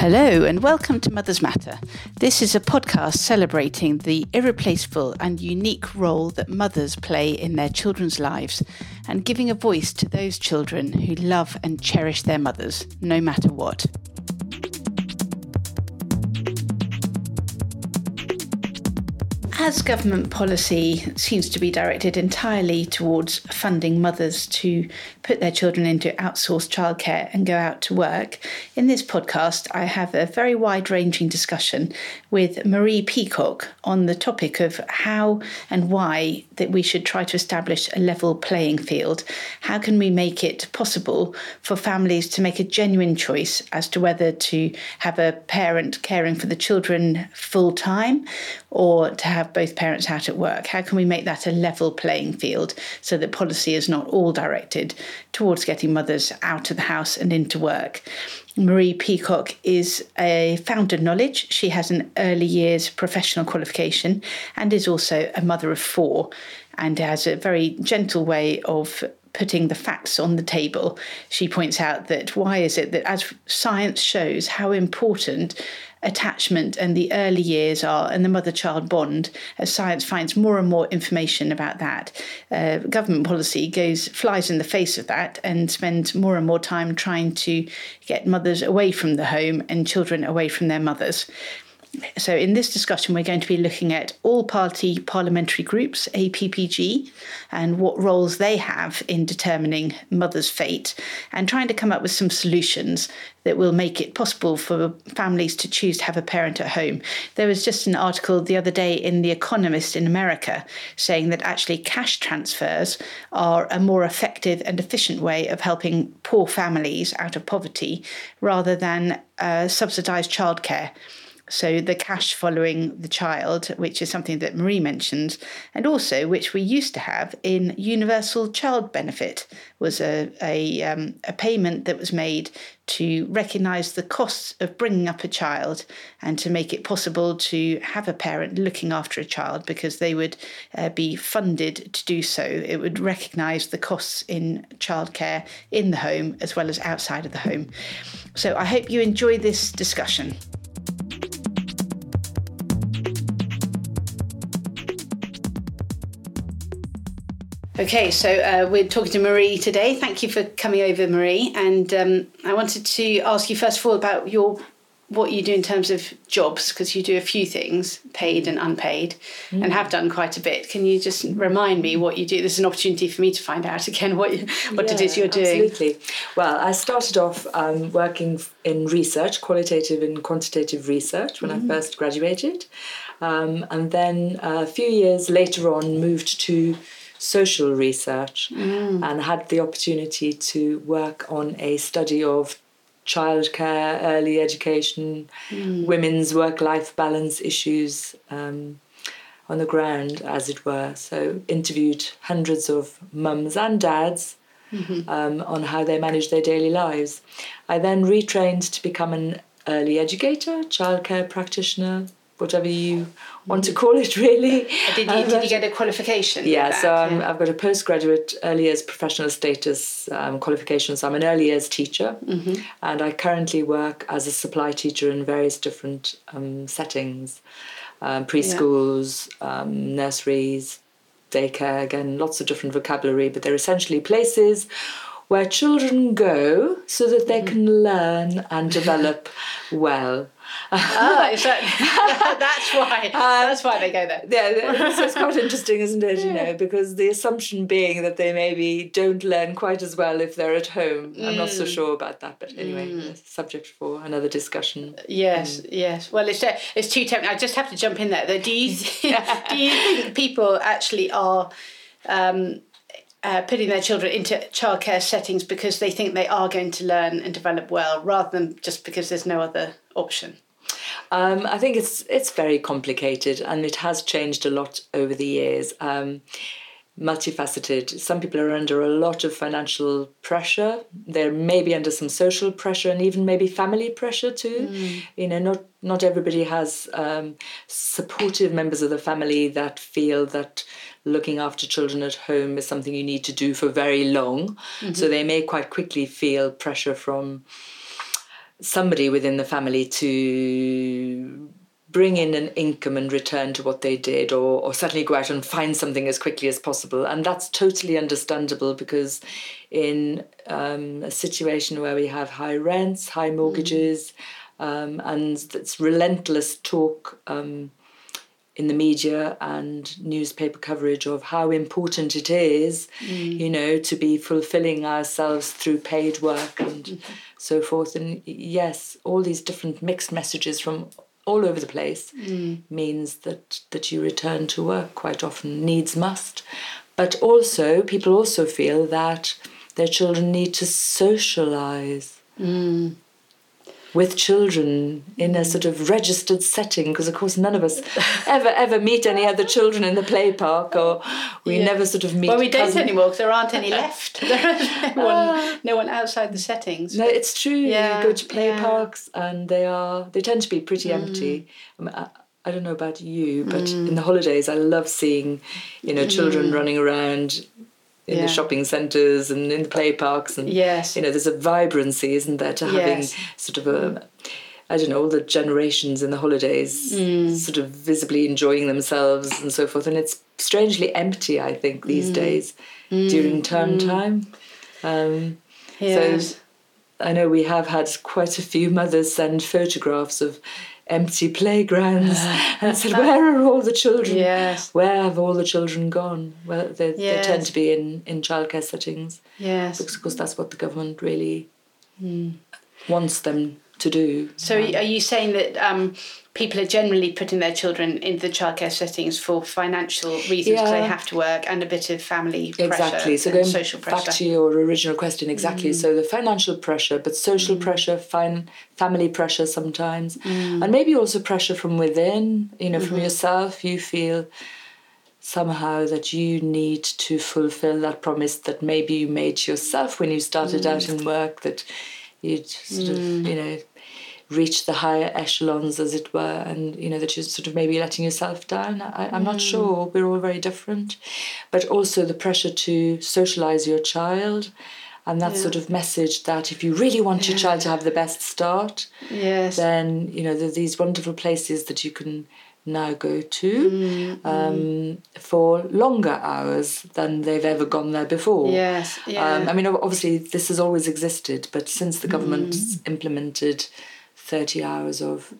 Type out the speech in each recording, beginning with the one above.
Hello, and welcome to Mothers Matter. This is a podcast celebrating the irreplaceable and unique role that mothers play in their children's lives and giving a voice to those children who love and cherish their mothers, no matter what. As government policy seems to be directed entirely towards funding mothers to put their children into outsourced childcare and go out to work, in this podcast I have a very wide ranging discussion with Marie Peacock on the topic of how and why that we should try to establish a level playing field. How can we make it possible for families to make a genuine choice as to whether to have a parent caring for the children full time or to have both parents out at work? How can we make that a level playing field so that policy is not all directed towards getting mothers out of the house and into work? Marie Peacock is a founder knowledge. She has an early years professional qualification and is also a mother of four and has a very gentle way of putting the facts on the table. She points out that why is it that as science shows how important attachment and the early years are and the mother child bond as science finds more and more information about that uh, government policy goes flies in the face of that and spends more and more time trying to get mothers away from the home and children away from their mothers so, in this discussion, we're going to be looking at all party parliamentary groups, APPG, and what roles they have in determining mother's fate, and trying to come up with some solutions that will make it possible for families to choose to have a parent at home. There was just an article the other day in The Economist in America saying that actually cash transfers are a more effective and efficient way of helping poor families out of poverty rather than uh, subsidised childcare. So the cash following the child, which is something that Marie mentioned, and also which we used to have in universal child benefit, was a a, um, a payment that was made to recognise the costs of bringing up a child and to make it possible to have a parent looking after a child because they would uh, be funded to do so. It would recognise the costs in childcare in the home as well as outside of the home. So I hope you enjoy this discussion. Okay, so uh, we're talking to Marie today. Thank you for coming over, Marie. And um, I wanted to ask you first of all about your what you do in terms of jobs because you do a few things, paid and unpaid, mm. and have done quite a bit. Can you just remind me what you do? This is an opportunity for me to find out again what you, what yeah, it is you're doing. Absolutely. Well, I started off um, working in research, qualitative and quantitative research, when mm. I first graduated, um, and then a few years later on moved to social research mm. and had the opportunity to work on a study of childcare, early education, mm. women's work life balance issues um, on the ground, as it were. So, interviewed hundreds of mums and dads. Mm-hmm. Um, on how they manage their daily lives. I then retrained to become an early educator, childcare practitioner, whatever you want to call it, really. Did you, did you get a qualification? Yeah, so yeah. I've got a postgraduate early years professional status um, qualification. So I'm an early years teacher, mm-hmm. and I currently work as a supply teacher in various different um, settings um, preschools, yeah. Um, nurseries, daycare, again, lots of different vocabulary, but they're essentially places where children go so that they mm-hmm. can learn and develop well ah, is that, that's why. Um, that's why they go there. Yeah, so it's quite interesting, isn't it? You know, because the assumption being that they maybe don't learn quite as well if they're at home. Mm. I'm not so mm. sure about that, but anyway, mm. subject for another discussion. Yes, mm. yes. Well, it's uh, it's too tempting. I just have to jump in there. Do you do you think people actually are? Um, uh, putting their children into childcare settings because they think they are going to learn and develop well, rather than just because there's no other option. Um, I think it's it's very complicated and it has changed a lot over the years. Um, multifaceted. Some people are under a lot of financial pressure. They're maybe under some social pressure and even maybe family pressure too. Mm. You know, not not everybody has um, supportive members of the family that feel that looking after children at home is something you need to do for very long. Mm-hmm. So they may quite quickly feel pressure from somebody within the family to bring in an income and return to what they did, or, or certainly go out and find something as quickly as possible. And that's totally understandable because in um, a situation where we have high rents, high mortgages, um, and it's relentless talk um, in the media and newspaper coverage of how important it is, Mm. you know, to be fulfilling ourselves through paid work and Mm-hmm. so forth. And yes, all these different mixed messages from all over the place Mm. means that that you return to work quite often needs must but also people also feel that their children need to socialize Mm. With children in a sort of registered setting because of course none of us ever ever meet any other children in the play park or we Yeah. never sort of meet Well, we don't anymore because there aren't any left. There is no one, ah. no one outside the settings. No, it's true. Yeah, you go to play yeah. parks, and they are they tend to be pretty Mm. empty. I, mean, I, I don't know about you, but mm. in the holidays, I love seeing, you know, children mm. running around in Mm. Yeah. the shopping centres and in the play parks, and Yes. you know, there's a vibrancy, isn't there, to having Yes. sort of a. I don't know, all the generations in the holidays Mm. sort of visibly enjoying themselves and so forth. And it's strangely empty, I think, Mm. these days during term time. Um, Yes. I know we have had quite a few mothers send photographs of empty playgrounds ah, and said, Where are all the children? Yes. Where have all the children gone? Well, they, they tend to be in, in childcare settings yes. because, of course, that's what the government really hmm. wants them to do. So are you saying that um, people are generally putting their children into the childcare settings for financial reasons because they have to work and a bit of family Exactly. pressure So going social pressure? Mm. back to your original question, exactly. So the financial pressure, but social pressure, fine, family pressure sometimes, Mm. and maybe also pressure from within. You know, Mm-hmm. from yourself, you feel somehow that you need to fulfill that promise that maybe you made to yourself when you started Mm. out in work. That you'd sort of, you know. Reach the higher echelons, as it were, and you know that you're sort of maybe letting yourself down. I, I'm not sure. We're all very different, but also the pressure to socialize your child, and that Yeah. sort of message that if you really want your child to have the best start, Yes. then you know there are these wonderful places that you can now go to Mm, um, for longer hours than they've ever gone there before. Yes. Yeah. Um, I mean, obviously, this has always existed, but since the government Mm. implemented 30 hours of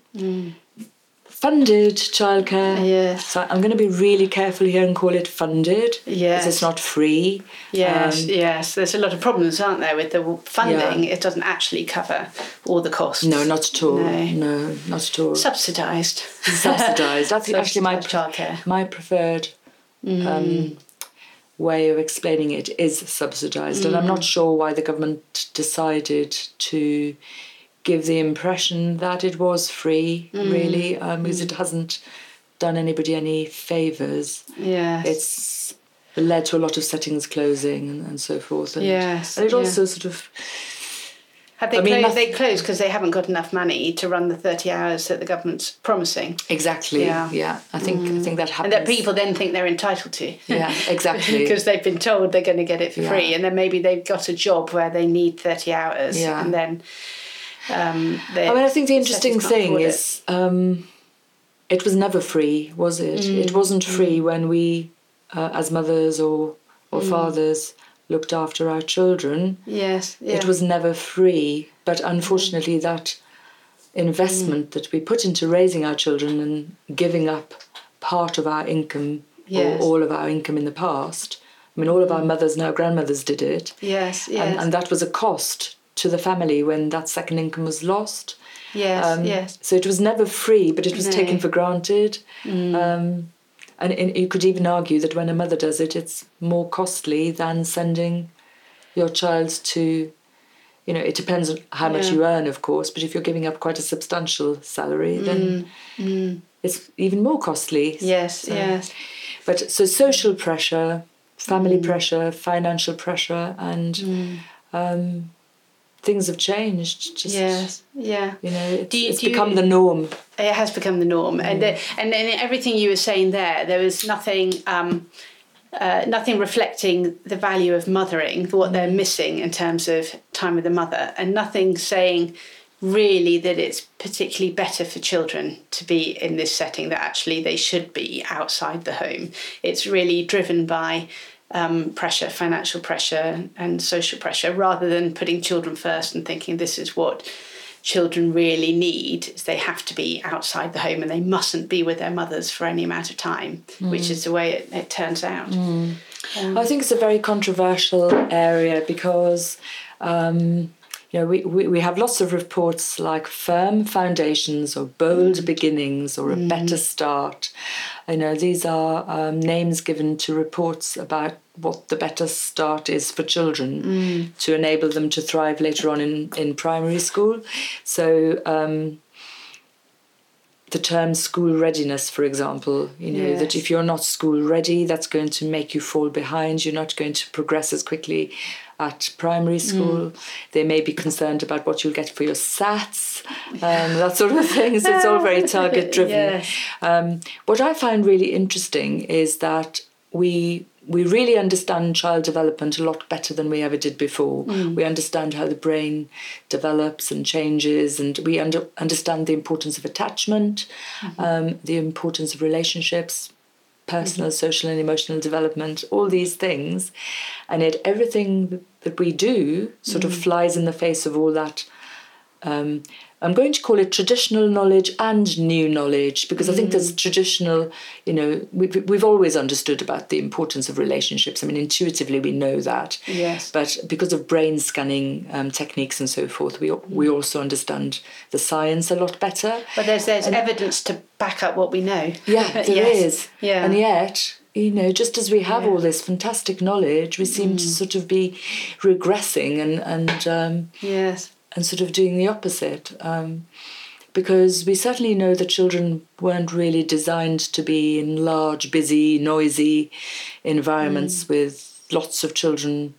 funded childcare, Yes. so I'm going to be really careful here and call it funded. Yes. Because it's not free. Yes, Um, yes. There's a lot of problems, aren't there, with the funding? It doesn't actually cover all the costs. no, not at all. No. No, not at all. subsidised. Subsidised. That's actually my childcare. my preferred um, way of explaining it is subsidised, and I'm not sure why the government decided to give the impression that it was free, really, um, because it hasn't done anybody any favours. Yes. It's led to a lot of settings closing and, and so forth. And, Yes, and it yeah. also sort of Have they I mean, closed? noth- They closed because they haven't got enough money to run the thirty hours that the government's promising, exactly, Yeah. yeah. I think I think that happens. and that people then think they're entitled to. yeah, exactly. because they've been told they're going to get it for Yeah. free, and then maybe they've got a job where they need thirty hours, Yeah. and then. Um, I mean, I think the interesting thing afford it. is um, it was never free, was it? Mm. It wasn't free when we, uh, as mothers or or Mm. fathers, looked after our children. Yes, yeah. It was never free, but unfortunately, that investment that we put into raising our children and giving up part of our income Yes. or all of our income in the past. I mean, all of our mothers now, grandmothers did it. Yes, yes, And, and that was a cost to the family when that second income was lost. yes, Um, yes. So it was never free, but it was No. Mm. taken for granted. Um, and, and you could even argue that when a mother does it, it's more costly than sending your child to, you know, it depends on how much Yeah. you earn, of course, but if you're giving up quite a substantial salary, then Mm, it's even more costly. Yes, So- yes, But so social pressure, family Mm. pressure, financial pressure, and um, things have changed. Just, yes, yeah. You know, it's, you- it's do you- become the norm. It has become the norm, and the, and then everything you were saying there, there was nothing, um, uh, nothing reflecting the value of mothering, what they're missing in terms of time with the mother, and nothing saying really that it's particularly better for children to be in this setting, that actually they should be outside the home. It's really driven by um, pressure, financial pressure, and social pressure, rather than putting children first and thinking this is what children really need is they have to be outside the home and they mustn't be with their mothers for any amount of time, mm. which is the way it, it turns out. Mm. Um, I think it's a very controversial area because um, you know, we, we, we have lots of reports like firm foundations or bold mm. beginnings or a mm. better start. You know, these are um, names given to reports about what the better start is for children mm. to enable them to thrive later on in, in primary school. So, um, the term school readiness, for example, you know, yes. that if you're not school ready, that's going to make you fall behind. You're not going to progress as quickly at primary school. Mm. They may be concerned about what you'll get for your SATs, um, that sort of thing. So it's all very target driven. Yes. Um, what I find really interesting is that we we really understand child development a lot better than we ever did before. Mm. We understand how the brain develops and changes, and we under, understand the importance of attachment, mm-hmm. um, the importance of relationships, personal, mm-hmm. social, and emotional development, all these things. And yet, everything that we do sort of flies in the face of all that. Um, I'm going to call it traditional knowledge and new knowledge because mm. I think there's mm. traditional, you know, we've, we've always understood about the importance of relationships. I mean, intuitively we know that. Yes. But because of brain scanning um, techniques and so forth, we, we mm. also understand the science a lot better. But there's, there's and, evidence to back up what we know. Yeah, there yes. is. Yeah. And yet, you know, just as we have yeah. all this fantastic knowledge, we seem mm. to sort of be regressing and, and um, yes and sort of doing the opposite. Um, because we certainly know that children weren't really designed to be in large, busy, noisy environments mm. with lots of children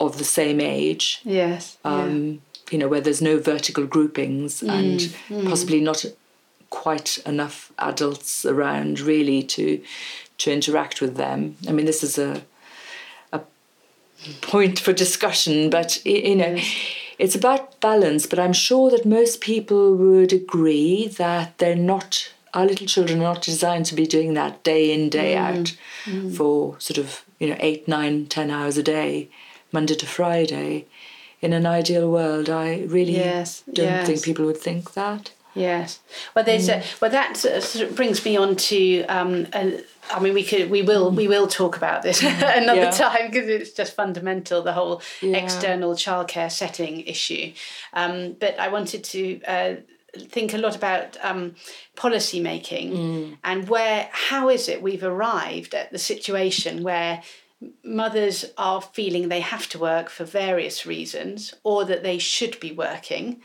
of the same age. Yes. Um, yeah. You know, where there's no vertical groupings mm. and mm. possibly not quite enough adults around really to to interact with them. I mean, this is a a point for discussion, but you know. Yes it's about balance, but I'm sure that most people would agree that they're not, our little children are not designed to be doing that day in, day mm. out mm. for sort of, you know, eight, nine, ten hours a day, Monday to Friday. In an ideal world, I really yes, don't yes. think people would think that. Yes. Well, there's mm. a, well that sort of brings me on to um, a, I mean, we could, we will, we will talk about this another yeah. time because it's just fundamental the whole yeah. external childcare setting issue. Um, but I wanted to uh, think a lot about um, policy making mm. and where, how is it we've arrived at the situation where mothers are feeling they have to work for various reasons or that they should be working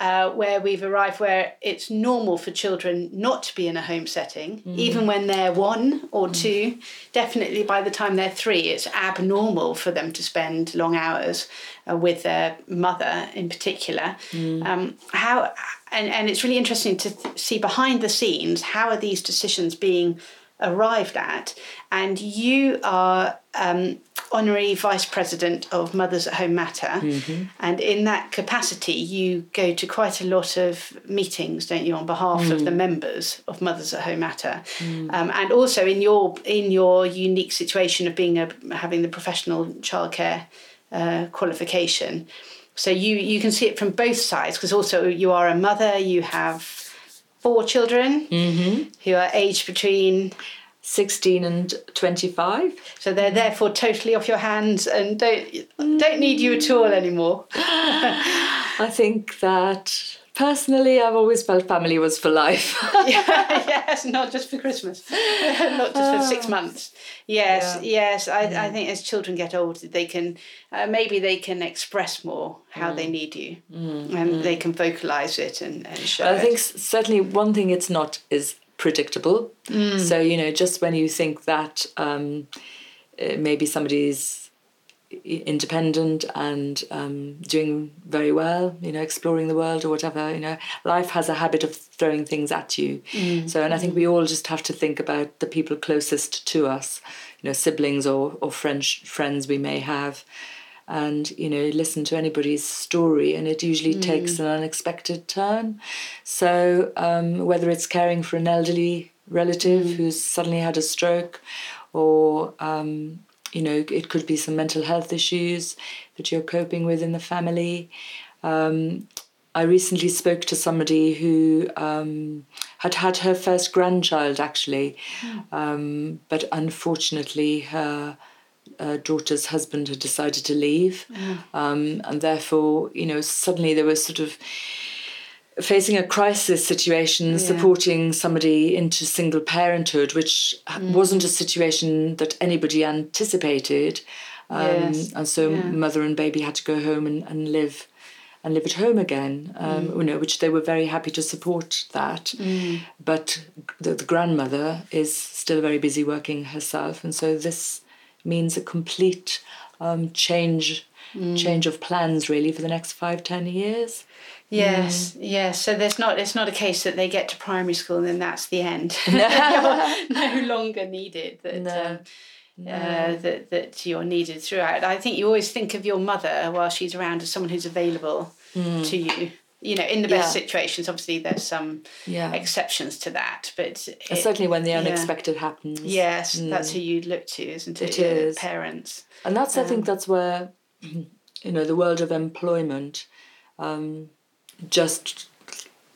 uh, where we've arrived where it's normal for children not to be in a home setting, mm. even when they're one or mm. two. Definitely by the time they're three, it's abnormal for them to spend long hours uh, with their mother in particular. Mm. Um, how and, and it's really interesting to th- see behind the scenes how are these decisions being arrived at. And you are um, honorary vice president of Mothers at Home Matter. Mm-hmm. And in that capacity, you go to quite a lot of meetings, don't you, on behalf mm. of the mm. members of Mothers at Home Matter. Mm. Um, and also in your in your unique situation of being a having the professional childcare uh, qualification. So you you can see it from both sides because also you are a mother, you have four children mm-hmm. who are aged between 16 and 25 so they're therefore totally off your hands and don't don't need you at all anymore i think that personally i've always felt family was for life yeah, yes not just for christmas not just for six ah. months yes yeah. yes I, I think as children get older they can uh, maybe they can express more how mm. they need you mm. and mm. they can vocalize it and, and show i think certainly one thing it's not is predictable. Mm. So, you know, just when you think that um, uh, maybe somebody's independent and um, doing very well, you know, exploring the world or whatever, you know, life has a habit of throwing things at you. Mm. So, and I think we all just have to think about the people closest to us, you know, siblings or, or French friends we may have. And you know listen to anybody's story and it usually mm. takes an unexpected turn so um, whether it's caring for an elderly relative mm. who's suddenly had a stroke or um, you know it could be some mental health issues that you're coping with in the family um, I recently spoke to somebody who um, had had her first grandchild actually, mm. um, but unfortunately her uh, daughter's husband had decided to leave, mm. um, and therefore, you know, suddenly there was sort of facing a crisis situation, yeah. supporting somebody into single parenthood, which mm. wasn't a situation that anybody anticipated. Um, yes. And so yeah. mother and baby had to go home and, and live and live at home again, um, mm. you know, which they were very happy to support that. Mm. But the, the, grandmother is still very busy working herself, and so this means a complete um, change mm. change of plans really for the next five ten years. Yes, mm. yes. So there's not it's not a case that they get to primary school and then that's the end. No, no longer needed. That, no. Um, no. Uh, that that you're needed throughout. I think you always think of your mother while she's around as someone who's available mm. to you. You know, in the best yeah. situations, obviously there's some yeah. exceptions to that, but it, certainly when the unexpected yeah. happens. Yes, mm. that's who you'd look to, isn't it? It is parents, and that's um, I think um, that's where you know the world of employment um, just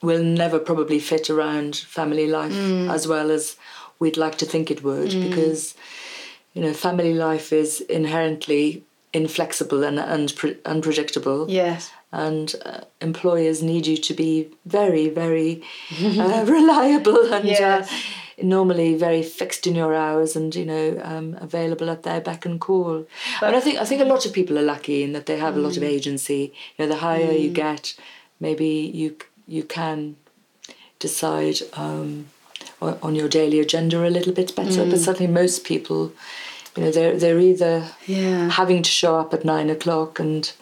will never probably fit around family life mm. as well as we'd like to think it would mm. because you know family life is inherently inflexible and, and unpredictable yes and uh, employers need you to be very very uh, reliable and uh, yes. uh, normally very fixed in your hours and you know um, available at their beck and call but, and i think i think a lot of people are lucky in that they have mm. a lot of mm. agency you know the higher mm. you get maybe you you can decide um, on, on, your daily agenda a little bit better mm. but certainly most people you know they're they're either yeah. having to show up at nine o'clock and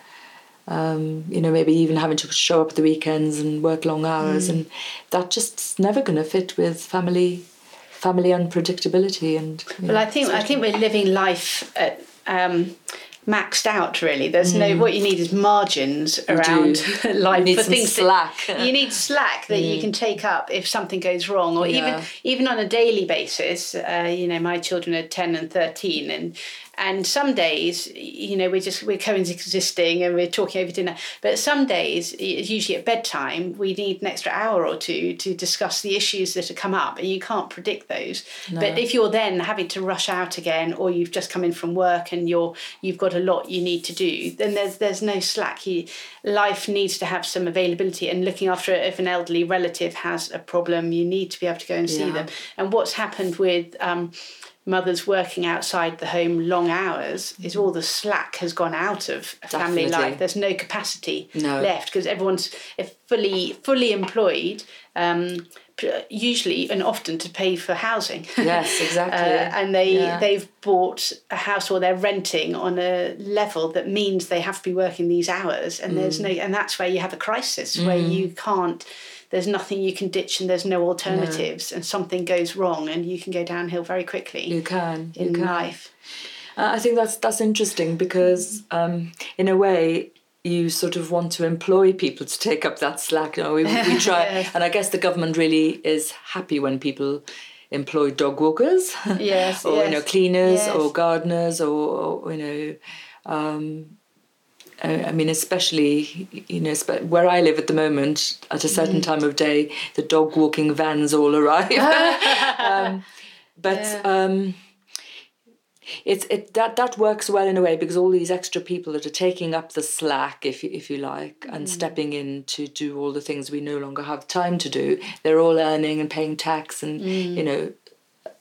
um, you know, maybe even having to show up at the weekends and work long hours, mm. and that just never going to fit with family family unpredictability. And well, know, I think I think we're living life at, um, maxed out. Really, there's mm. no what you need is margins around life for things. Slack. That, you need slack that mm. you can take up if something goes wrong, or yeah. even even on a daily basis. Uh, you know, my children are ten and thirteen, and and some days you know we're just we're coexisting and we're talking over dinner. But some days usually at bedtime we need an extra hour or two to discuss the issues that have come up. And you can't predict those. No. but if you're then having to rush out again or you've just come in from work and you're you've got a lot you need to do then there's there's no slack. You, life needs to have some availability and looking after if an elderly relative has a problem you need to be able to go and see them. And what's happened with um, mothers working outside the home long hours is all the slack has gone out of family life. There's no capacity no. left because everyone's fully fully employed. Um, usually and often to pay for housing. Yes, exactly. uh, and they yeah. they've bought a house or they're renting on a level that means they have to be working these hours, and mm. there's no and that's where you have a crisis mm. where you can't there's nothing you can ditch and there's no alternatives no. and something goes wrong and you can go downhill very quickly you can in you can. life uh, i think that's that's interesting because um, in a way you sort of want to employ people to take up that slack you know, we, we try yes. and i guess the government really is happy when people employ dog walkers yes or yes. you know cleaners yes. or gardeners or, or you know um, I mean, especially you know where I live at the moment, at a certain mm. time of day, the dog walking vans all arrive. um, but yeah. um, it's it that that works well in a way because all these extra people that are taking up the slack, if if you like, and mm. stepping in to do all the things we no longer have time to do, they're all earning and paying tax and mm. you know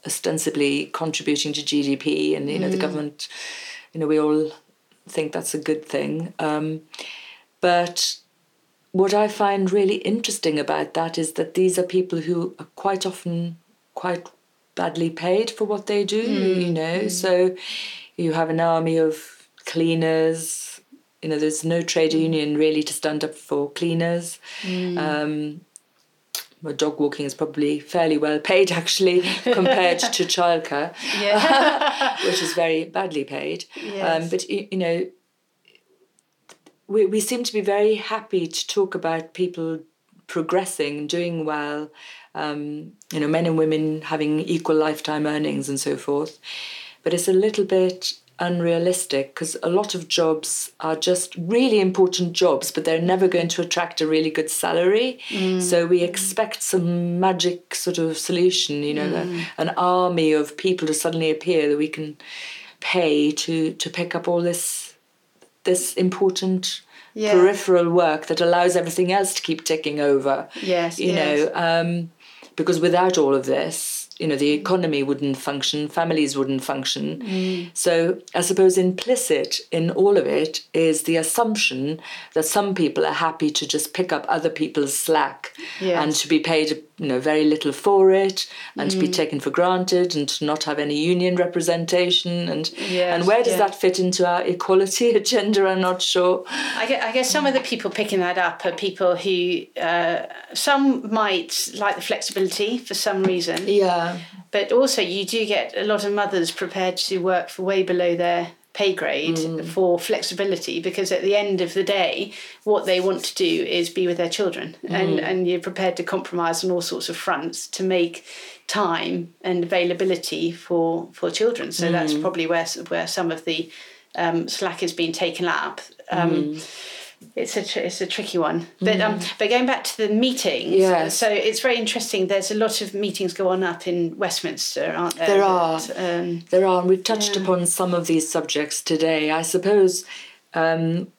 ostensibly contributing to GDP and you know the mm. government. You know we all think that's a good thing. Um, but what I find really interesting about that is that these are people who are quite often quite badly paid for what they do, mm. you know. Mm. So you have an army of cleaners. You know, there's no trade hmm. union really to stand up for cleaners. Mm. Um, dog walking is probably fairly well paid actually compared to childcare, which is very badly paid. Um, yes. Um, but you, you know, we, we seem to be very happy to talk about people progressing, doing well, um, you know, men and women having equal lifetime earnings and so forth. But it's a little bit unrealistic because a lot of jobs are just really important jobs, but they're never going to attract a really good salary. Mm. So we expect some magic sort of solution, you know, mm. an army of people to suddenly appear that we can pay to to pick up all this this important yeah. peripheral work that allows everything else to keep ticking over. Yes, you yes. know, um, because without all of this, you know the economy wouldn't function families wouldn't function mm. so i suppose implicit in all of it is the assumption that some people are happy to just pick up other people's slack yes. and to be paid you know very little for it and mm. to be mm. taken for granted and to not have any union representation and yes, and where does yeah. that fit into our equality agenda i'm not sure I guess, I guess some of the people picking that up are people who uh, some might like the flexibility for some reason yeah but also you do get a lot of mothers prepared to work for way below their pay grade mm. for flexibility because at the end of the day what they want to do is be with their children mm. and and you're prepared to compromise on all sorts of fronts to make time and availability for for children so mm. that's probably where where some of the um, slack has been taken up um, mm it's a tr- it's a tricky one. But um, mm. but going back to the meetings, yes. so it's very interesting. There's a lot of meetings go on up in Westminster, aren't there? There are. um, there are. And we've touched yeah. upon some of these subjects today. I suppose. Um,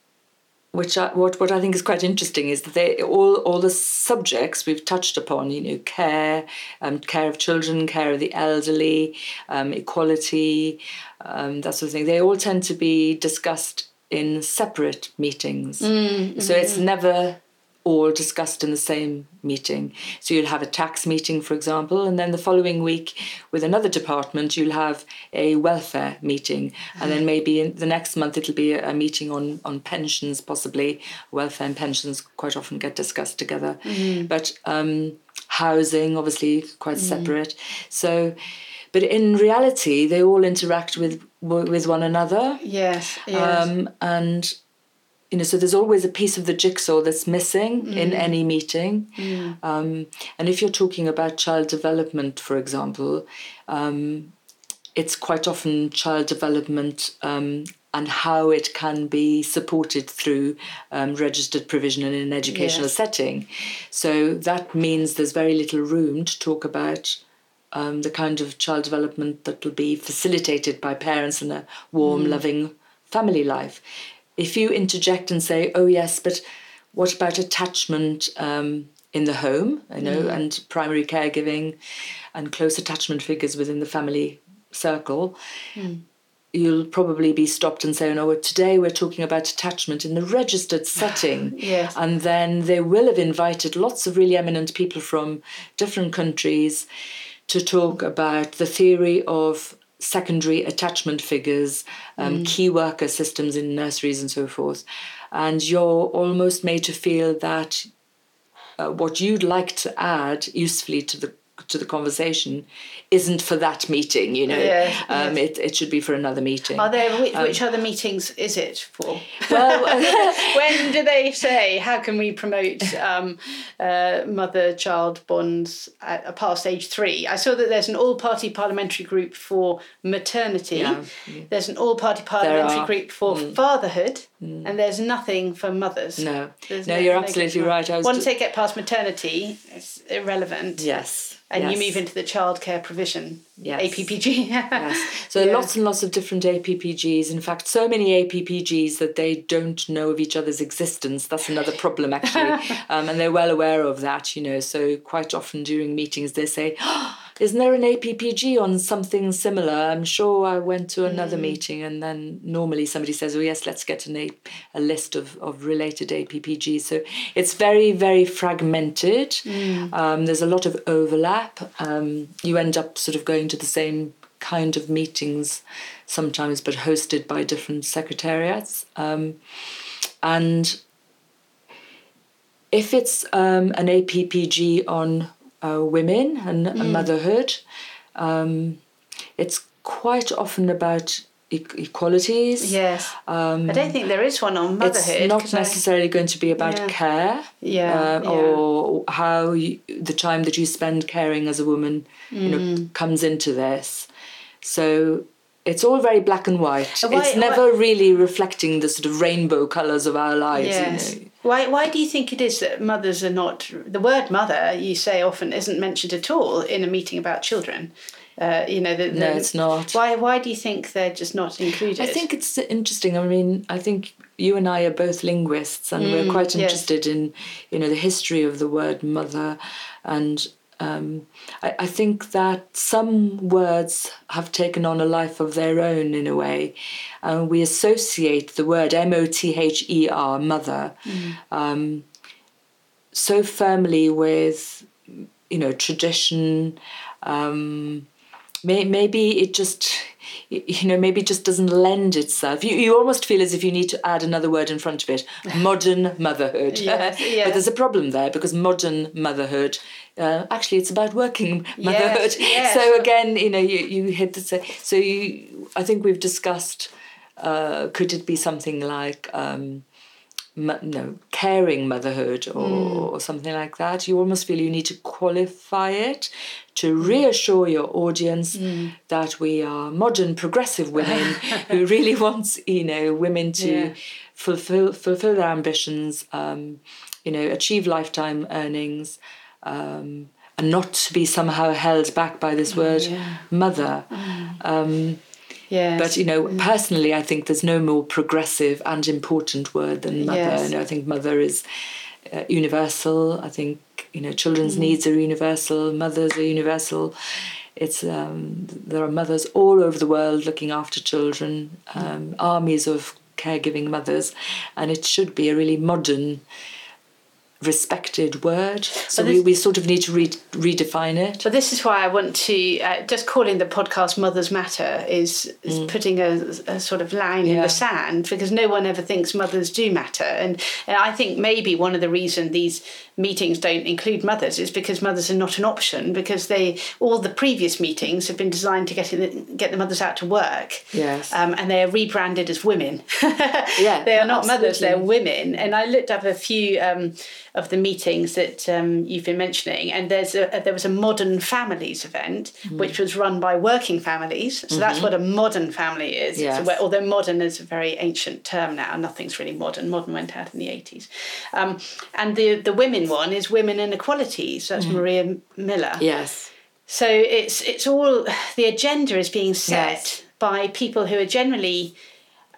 which I, what what I think is quite interesting is that they all all the subjects we've touched upon, you know, care, um, care of children, care of the elderly, um, equality, um, that sort of thing. They all tend to be discussed in separate meetings. Mm, so it's never all discussed in the same meeting. So you'll have a tax meeting, for example, and then the following week with another department, you'll have a welfare meeting. And then maybe in the next month, it'll be a, meeting on, on pensions, possibly. Welfare and pensions quite often get discussed together. Mm. But um, housing, obviously, quite mm. separate. So, but in reality, they all interact with with one another. Yes. yes. Um, and you know, so there's always a piece of the jigsaw that's missing mm. in any meeting. Mm. Um, and if you're talking about child development, for example, um, it's quite often child development um, and how it can be supported through um, registered provision in an educational yes. setting. So that means there's very little room to talk about um, the kind of child development that will be facilitated by parents in a warm, mm. loving family life. If you interject and say, "Oh yes, but what about attachment um, in the home?" You know, mm. and primary caregiving, and close attachment figures within the family circle. Mm. You'll probably be stopped and say, "Oh no, today we're talking about attachment in the registered setting." yes. And then they will have invited lots of really eminent people from different countries to talk about the theory of secondary attachment figures, um, mm. key worker systems in nurseries, and so forth. And you're almost made to feel that uh, what you'd like to add usefully to the to the conversation isn't for that meeting you know. Yeah, um, It, it should be for another meeting. Are there which, um, which other meetings is it for? Well when do they say how can we promote um, uh, mother child bonds at, uh, past age three? I saw that there's an all party parliamentary group for maternity. Yeah. there's an all party parliamentary group for mm. fatherhood mm. and there's nothing for mothers. No. There's no, no you're absolutely right. Once just... they get past maternity it's irrelevant. Yes and yes. you move into the childcare provision yes. APPG. yes. So yeah. lots and lots of different APPGs. In fact, so many APPGs that they don't know of each other's existence. That's another problem, actually. um, and they're well aware of that, you know. So quite often during meetings, they say, oh, isn't there an APPG on something similar? I'm sure I went to another mm. meeting and then normally somebody says, oh, yes, let's get an a, a list of, of related APPGs. So it's very, very fragmented. Mm. Um, there's a lot of overlap. Um, you end up sort of going to the same kind of meetings sometimes, but hosted by different secretariats. Um, and if it's um, an APPG on uh, women and mm. motherhood. Um, it's quite often about e- equalities. Yes. Um, I don't think there is one on motherhood. it's not 'cause I- necessarily going to be about Yeah. care Yeah, uh, yeah. or how you, the time that you spend caring as a woman you know Mm. comes into this so it's all very black and white why- it's why- never really reflecting the sort of rainbow colors of our lives Yes. you know. Why, why do you think it is that mothers are not. The word mother, you say often, isn't mentioned at all in a meeting about children? Uh, you know, the, the, no it's not Why, why do you think they're just not included? I think it's interesting. I mean, I think you and I are both linguists, and we're quite Mm, yes. interested in, you know, the history of the word mother, and um, I, I think that some words have taken on a life of their own in a way, and we associate the word M O T H E R mother um, so firmly with, you know, tradition. Um, May, maybe it just you know maybe just doesn't lend itself. You, you almost feel as if you need to add another word in front of it. Modern motherhood. Yes, yeah. but there's a problem there because modern motherhood uh, actually it's about working motherhood. yes. so again you know you, you hit the say so you i think we've discussed uh, could it be something like um, no caring motherhood or, or something like that? You almost feel you need to qualify it to reassure your audience that we are modern progressive women who really wants you know women to Yeah. fulfill fulfill their ambitions um, you know achieve lifetime earnings um, and not to be somehow held back by this word yeah. mother um, yes. but you know, personally, I think there's no more progressive and important word than mother. Yes. And I think mother is uh, universal. I think you know, children's Mm. needs are universal. Mothers are universal. It's um, there are mothers all over the world looking after children. Um, armies of caregiving mothers, and it should be a really modern. Respected word, so But we, we sort of need to re- redefine it. But this is why I want to uh, just calling the podcast "Mothers Matter" is, is putting a, a sort of line in Mm. The sand because no one ever thinks mothers do matter, and, and I think maybe one of the reason these meetings don't include mothers is because mothers are not an option because they all the previous meetings have been designed to get in, get the mothers out to work, Yes. um, and they are rebranded as women. Yeah, they are not mothers; they're women. And I looked up a few um, of the meetings that um, you've been mentioning, and there's a, there was a modern families event Mm. which was run by working families. So that's what a modern family is. Mm-hmm. Yes. although modern is a very ancient term now, nothing's really modern. Modern went out in the eighties, um, and the the women one is women and equality. So that's Maria Miller. Yes. So it's it's all the agenda is being set Yes. by people who are generally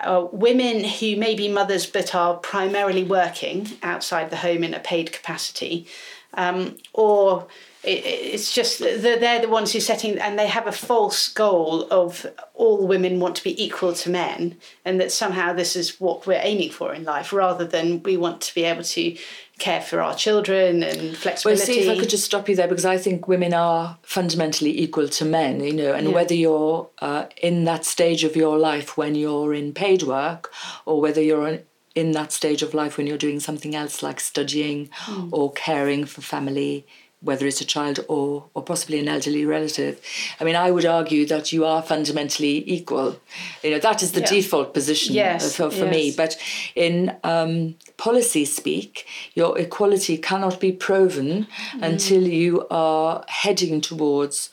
uh, women who may be mothers but are primarily working outside the home in a paid capacity, um, or it, it's just they're, they're the ones who setting and they have a false goal of all women want to be equal to men and that somehow this is what we're aiming for in life rather than we want to be able to care for our children and flexibility. Well, see if I could just stop you there because I think women are fundamentally equal to men, you know, and Yeah. whether you're uh, in that stage of your life when you're in paid work or whether you're in- in that stage of life when you're doing something else like studying Hmm. or caring for family, whether it's a child or, or possibly an elderly relative. I mean, I would argue that you are fundamentally equal. You know, that is the Yeah. default position Yes, for, for me. But in um, policy speak, your equality cannot be proven Mm. until you are heading towards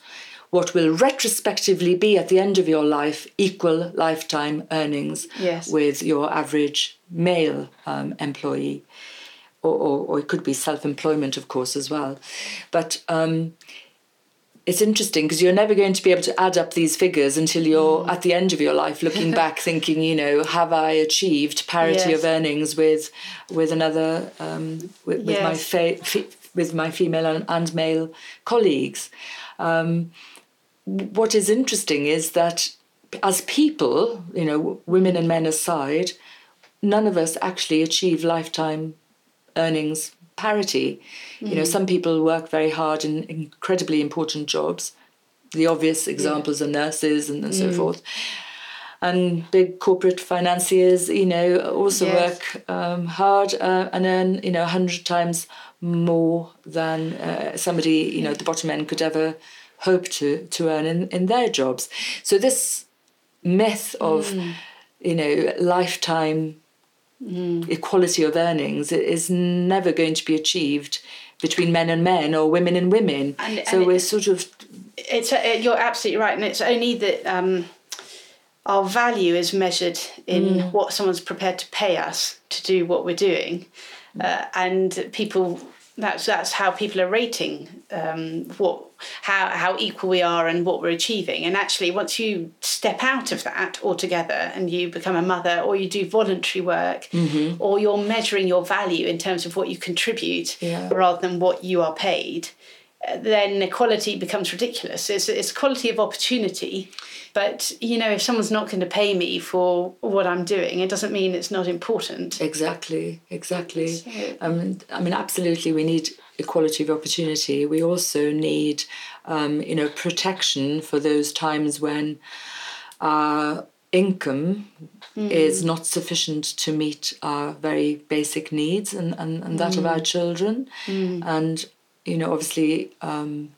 what will retrospectively be at the end of your life equal lifetime earnings Yes. with your average male um, employee. Or, or, or it could be self employment, of course, as well. But um, it's interesting because you're never going to be able to add up these figures until you're Mm. at the end of your life looking back thinking you know have i achieved parity Yes. of earnings with with another um, with, with my fa- fe- with my female and, and male colleagues um, what is interesting is that as people you know women and men aside none of us actually achieve lifetime earnings parity. You know, some people work very hard in incredibly important jobs. The obvious examples are nurses and, and so forth. And big corporate financiers, you know, also Yes. work um, hard uh, and earn, you know, a hundred times more than uh, somebody, you know, at the bottom end could ever hope to to earn in, in their jobs. So this myth of Mm. you know lifetime Mm. equality of earnings is never going to be achieved between men and men or women and women. And- so and we're it- sort of It's uh, you're absolutely right, and it's only that um, our value is measured in what someone's prepared to pay us to do what we're doing, uh, and people. That's that's how people are rating um, what how how equal we are and what we're achieving. And actually, once you step out of that altogether and you become a mother, or you do voluntary work, or you're measuring your value in terms of what you contribute Yeah. rather than what you are paid, uh, then equality becomes ridiculous. It's, it's equality of opportunity, but you know, if someone's not going to pay me for what I'm doing, it doesn't mean it's not important. exactly, exactly. So- Um, I mean, absolutely, we need equality of opportunity. We also need, um, you know, protection for those times when our income is not sufficient to meet our very basic needs and, and, and that of our children. And, you know, obviously, um,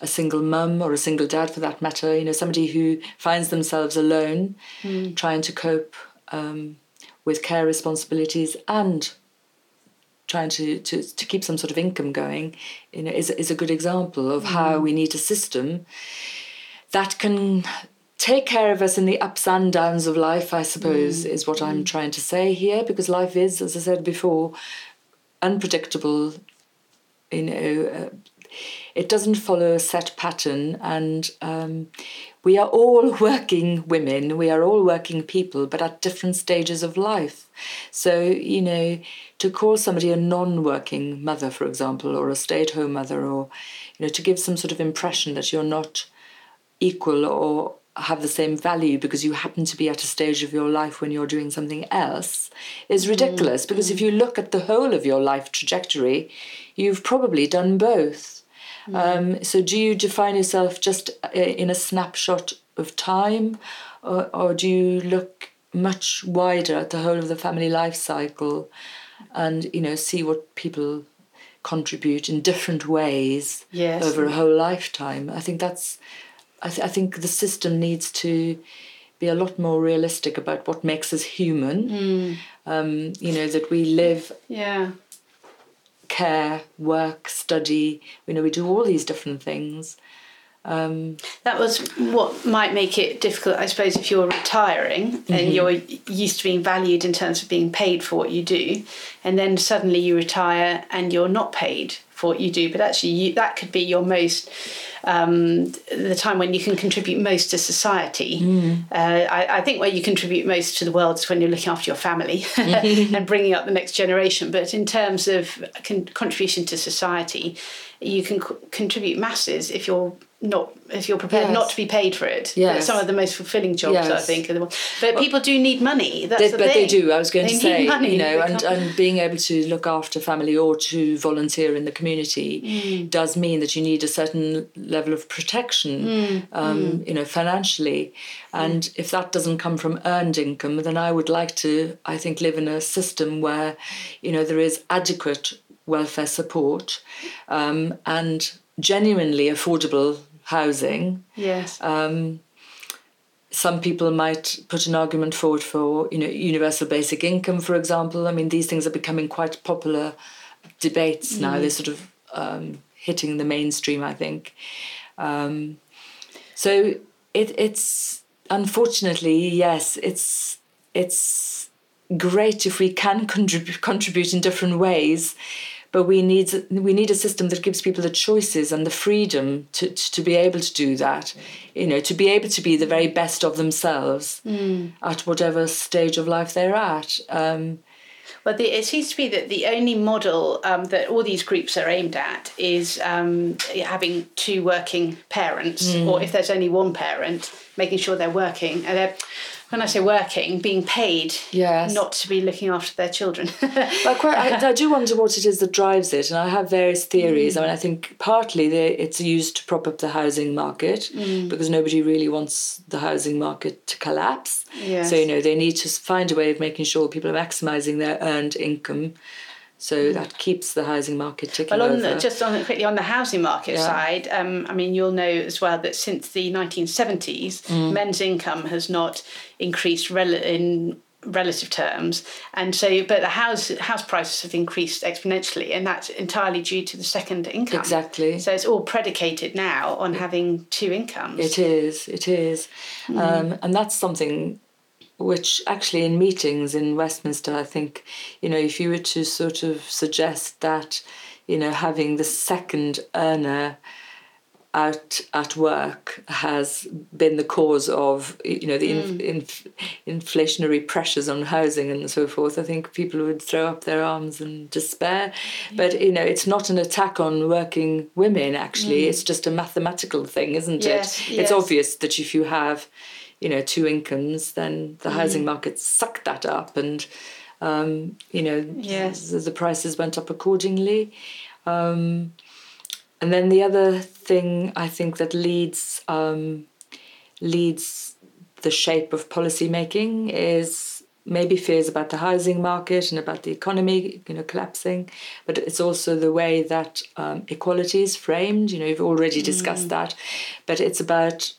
a single mum or a single dad for that matter, you know, somebody who finds themselves alone trying to cope um, with care responsibilities and trying to, to, to keep some sort of income going, you know, is, is a good example of how we need a system that can take care of us in the ups and downs of life, I suppose, is what I'm trying to say here, because life is, as I said before, unpredictable. You know, uh, it doesn't follow a set pattern, and um, we are all working women, we are all working people, but at different stages of life. So, you know, to call somebody a non working mother, for example, or a stay at home mother, or, you know, to give some sort of impression that you're not equal or have the same value because you happen to be at a stage of your life when you're doing something else is ridiculous. Because if you look at the whole of your life trajectory you've probably done both um, so do you define yourself just uh, in a snapshot of time or, or do you look much wider at the whole of the family life cycle and you know see what people contribute in different ways Yes. over a whole lifetime i think that's I, th- I think the system needs to be a lot more realistic about what makes us human. Um, you know that we live, Yeah. Care, work, study. You know we do all these different things. Um, That was what might make it difficult, I suppose, if you're retiring and you're used to being valued in terms of being paid for what you do, and then suddenly you retire and you're not paid for what you do. But actually, you, that could be your most um, the time when you can contribute most to society. Uh, I, I think where you contribute most to the world is when you're looking after your family and bringing up the next generation. But in terms of con- contribution to society, you can co- contribute masses if you're not if you're prepared Yes. not to be paid for it. Yes. Some of the most fulfilling jobs, I think, are the ones. But people do need money. That's they, the but they do. I was going They to say, need money. you know, and, and being able to look after family or to volunteer in the community Mm. does mean that you need a certain level of protection, Mm. um, you know, financially. And if that doesn't come from earned income, then I would like to, I think, live in a system where, you know, there is adequate welfare support um, and genuinely affordable housing. Yes. um, some people might put an argument forward for you know universal basic income for example. I mean these things are becoming quite popular debates now. They're sort of um, hitting the mainstream i think. Um, so it, it's unfortunately yes it's it's great if we can contribute contribute in different ways but we need we need a system that gives people the choices and the freedom to, to be able to do that you know to be able to be the very best of themselves at whatever stage of life they're at. Um, But the, it seems to be that the only model um, that all these groups are aimed at is um, having two working parents, or if there's only one parent, making sure they're working. And they're, when I say working, being paid, Yes. not to be looking after their children. I, quite, I, I do wonder what it is that drives it, and I have various theories. Mm. I mean, I think partly they, it's used to prop up the housing market mm. because nobody really wants the housing market to collapse. Yes. So you know they need to find a way of making sure people are maximising their earned income, So that keeps the housing market ticking Well, on over. the, just on quickly on the housing market Yeah. side, um, I mean, you'll know as well that since the 1970s, Mm. men's income has not increased rel- in relative terms, and so but the house house prices have increased exponentially, and that's entirely due to the second income. Exactly. So it's all predicated now on having two incomes. It is, it is. Um, and that's something which actually in meetings in Westminster, I think, you know, if you were to sort of suggest that, you know, having the second earner out at work has been the cause of you know the in, mm. in, inflationary pressures on housing and so forth i think people would throw up their arms in despair. But you know it's not an attack on working women actually. Mm. It's just a mathematical thing isn't Yes, it? Yes. it's obvious that if you have you know two incomes then the housing market sucked that up and um, you know Yes. the, the prices went up accordingly um, and then the other thing I think that leads um, leads the shape of policy making is maybe fears about the housing market and about the economy, you know, collapsing. But it's also the way that um, equality is framed. You know, you've already discussed that, but it's about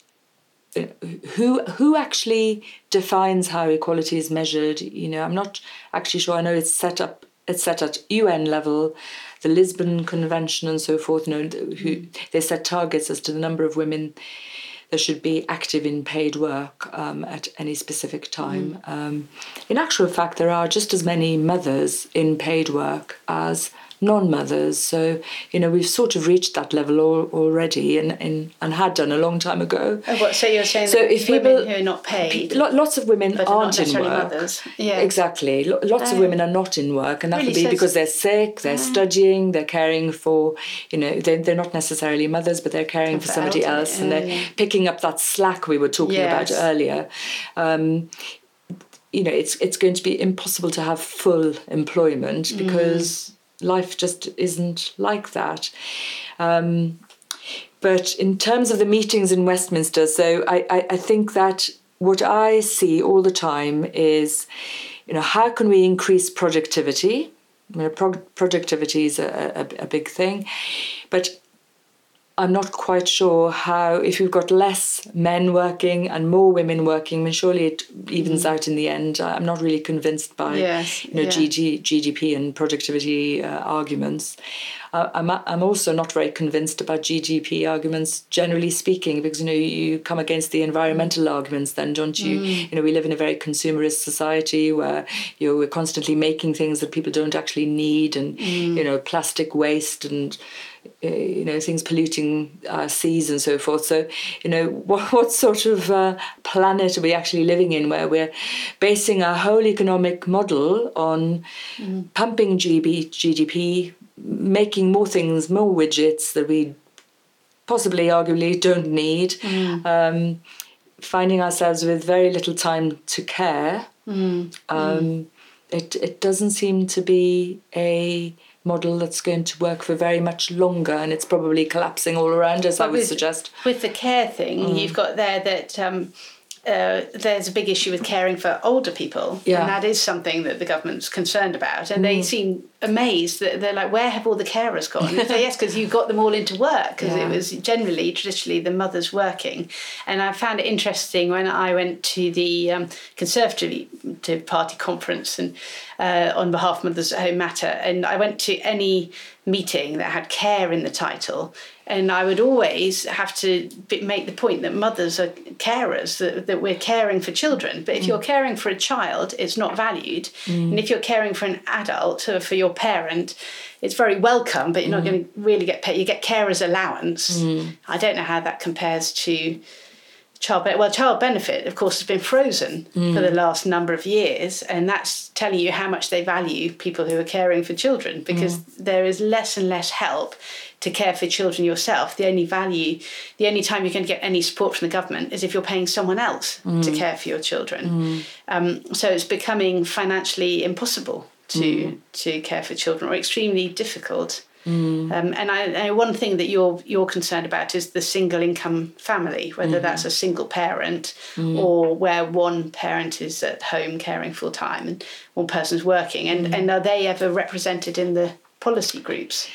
who who actually defines how equality is measured. You know, I'm not actually sure. I know it's set up. It's set at UN level, the Lisbon Convention and so forth. You know, who they set targets as to the number of women that should be active in paid work um, at any specific time. Um, in actual fact, there are just as many mothers in paid work as non-mothers. So you know we've sort of reached that level al- already, and, and and had done a long time ago. Oh, what, so you're saying So that if women people- who are not paid, Lo- Lots of women but are not aren't in work. mothers. Yeah. Exactly. Lo- Lots of Oh. women are not in work, and that Really? could be So because they're sick, they're studying, they're caring for, you know, they're, they're not necessarily mothers, but they're caring for For somebody elderly, else, and they're yeah. picking up that slack we were talking about earlier. Um, you know, it's it's going to be impossible to have full employment Mm. Life just isn't like that. Um, but in terms of the meetings in Westminster, so I, I, I think that what I see all the time is, you know, how can we increase productivity? You know, pro- productivity is a, a, a big thing, but I'm not quite sure how, if you've got less men working and more women working, I mean, surely it evens out in the end. I'm not really convinced by Yes, you know, yeah. GG, GDP and productivity uh, arguments. Uh, I'm, I'm also not very convinced about GDP arguments, generally speaking, because you know you come against the environmental arguments. Then, don't you? Mm. You know, we live in a very consumerist society where you know we're constantly making things that people don't actually need, and Mm. you know, plastic waste and you know things polluting our seas and so forth. So you know what what sort of uh, planet are we actually living in where we're basing our whole economic model on pumping GB, GDP, making more things, more widgets that we possibly arguably don't need, um, finding ourselves with very little time to care. Um, it it doesn't seem to be a model that's going to work for very much longer, and it's probably collapsing all around us. I would with- suggest. with the care thing, Mm. you've got there that um, uh, there's a big issue with caring for older people, Yeah. Mm. and that is something that the government's concerned about. And they seem amazed that they're like, "Where have all the carers gone?" And say, "Yes, because you got them all into work because Yeah. it was generally traditionally the mothers working." And I found it interesting when I went to the um, Conservative Party conference and uh, on behalf of Mothers at Home Matter, and I went to any meeting that had care in the title, and I would always have to make the point that mothers are carers, that, that we're caring for children. But if mm. you're caring for a child, it's not valued, mm. and if you're caring for an adult or for your parent, it's very welcome, but you're not mm. going to really get paid. You get carers allowance. I don't know how that compares to child benefit. Well, child benefit, of course, has been frozen for the mm. last number of years, and that's telling you how much they value people who are caring for children because mm. there is less and less help to care for children yourself. The only value, the only time you can get any support from the government is if you're paying someone else to mm. care for your children. Um, so it's becoming financially impossible to to care for children or extremely difficult. Mm. Um, and I, and one thing that you're you're concerned about is the single income family, whether mm. that's a single parent mm. or where one parent is at home caring full time and one person's working. And and are they ever represented in the policy groups?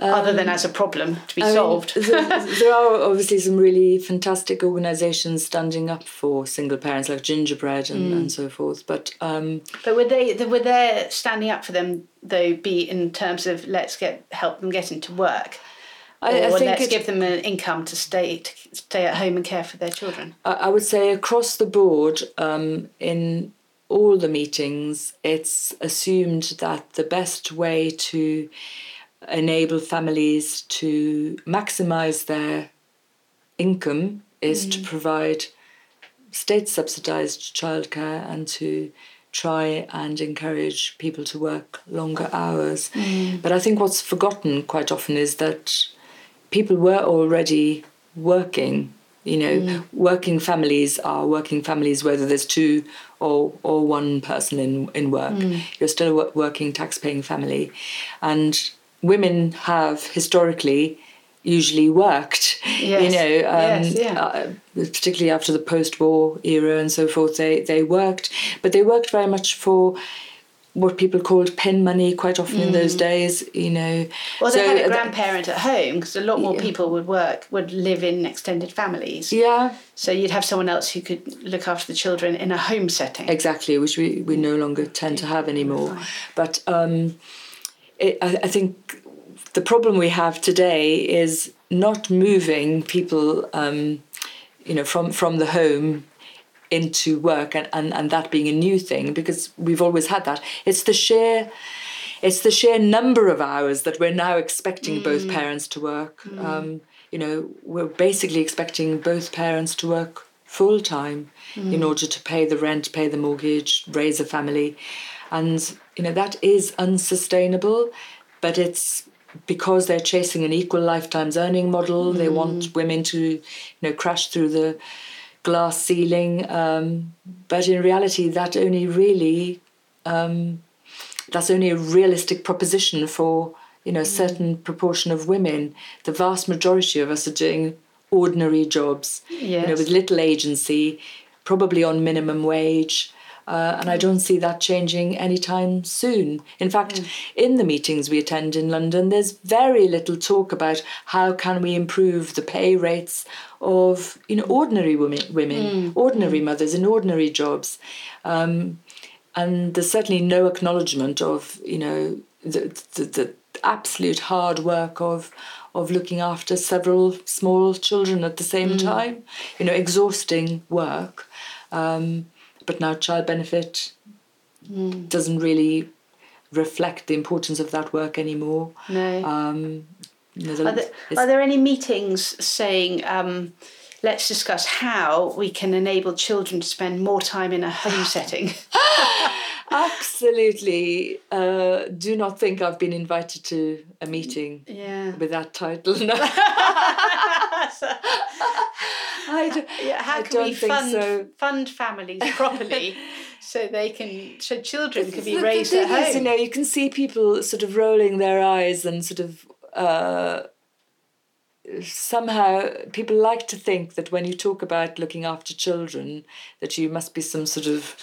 Other than as a problem to be I mean, solved. there, there are obviously some really fantastic organisations standing up for single parents, like Gingerbread and, and so forth. But um, But would they would their standing up for them though be in terms of let's get help them get into work, I, or I think let's it- give them an income to stay to stay at home and care for their children? I I would say across the board, um, in all the meetings, it's assumed that the best way to enable families to maximize their income is to mm. provide state subsidized childcare and to try and encourage people to work longer hours. Mm. But I think what's forgotten quite often is that people were already working. You know, mm. working families are working families whether there's two or or one person in in work. You're still a working tax-paying family, and women have historically usually worked. You know, um, Yes, yeah. uh, particularly after the post-war era and so forth, they they worked, but they worked very much for what people called pen money quite often in those days. You know, Well, they So, had a grandparent at home because a lot more Yeah. people would work would live in extended families. yeah, So you'd have someone else who could look after the children in a home setting. exactly, which we, we no longer tend to have anymore. But um, it, I, I think the problem we have today is not moving people, um, you know, from from the home into work and, and, and that being a new thing because we've always had that. It's the sheer it's the sheer number of hours that we're now expecting both parents to work. Um, you know, we're basically expecting both parents to work full time in order to pay the rent, pay the mortgage, raise a family. And, you know, that is unsustainable, but it's because they're chasing an equal lifetimes earning model. They want women to, you know, crash through the glass ceiling. Um, but in reality, that only really um, that's only a realistic proposition for you know a certain proportion of women. The vast majority of us are doing ordinary jobs, you know, Yes. with little agency, probably on minimum wage. Uh, and I don't see that changing anytime soon. In fact, in the meetings we attend in London, there's very little talk about how can we improve the pay rates of you know ordinary women, women, ordinary mothers in ordinary jobs. Um, and there's certainly no acknowledgement of you know the, the, the absolute hard work of of looking after several small children at the same time you know exhausting work. Um, but now child benefit doesn't really reflect the importance of that work anymore No. um, you know, the- Are there, are there any meetings saying, um, let's discuss how we can enable children to spend more time in a home setting? absolutely uh, do not think I've been invited to a meeting Yeah. with that title. No. I don't, Yeah, how I can we fund so. fund families properly so they can so children can be The- raised the at thing is, you know, you can see people sort of rolling their eyes and sort of uh, somehow people like to think that when you talk about looking after children, that you must be some sort of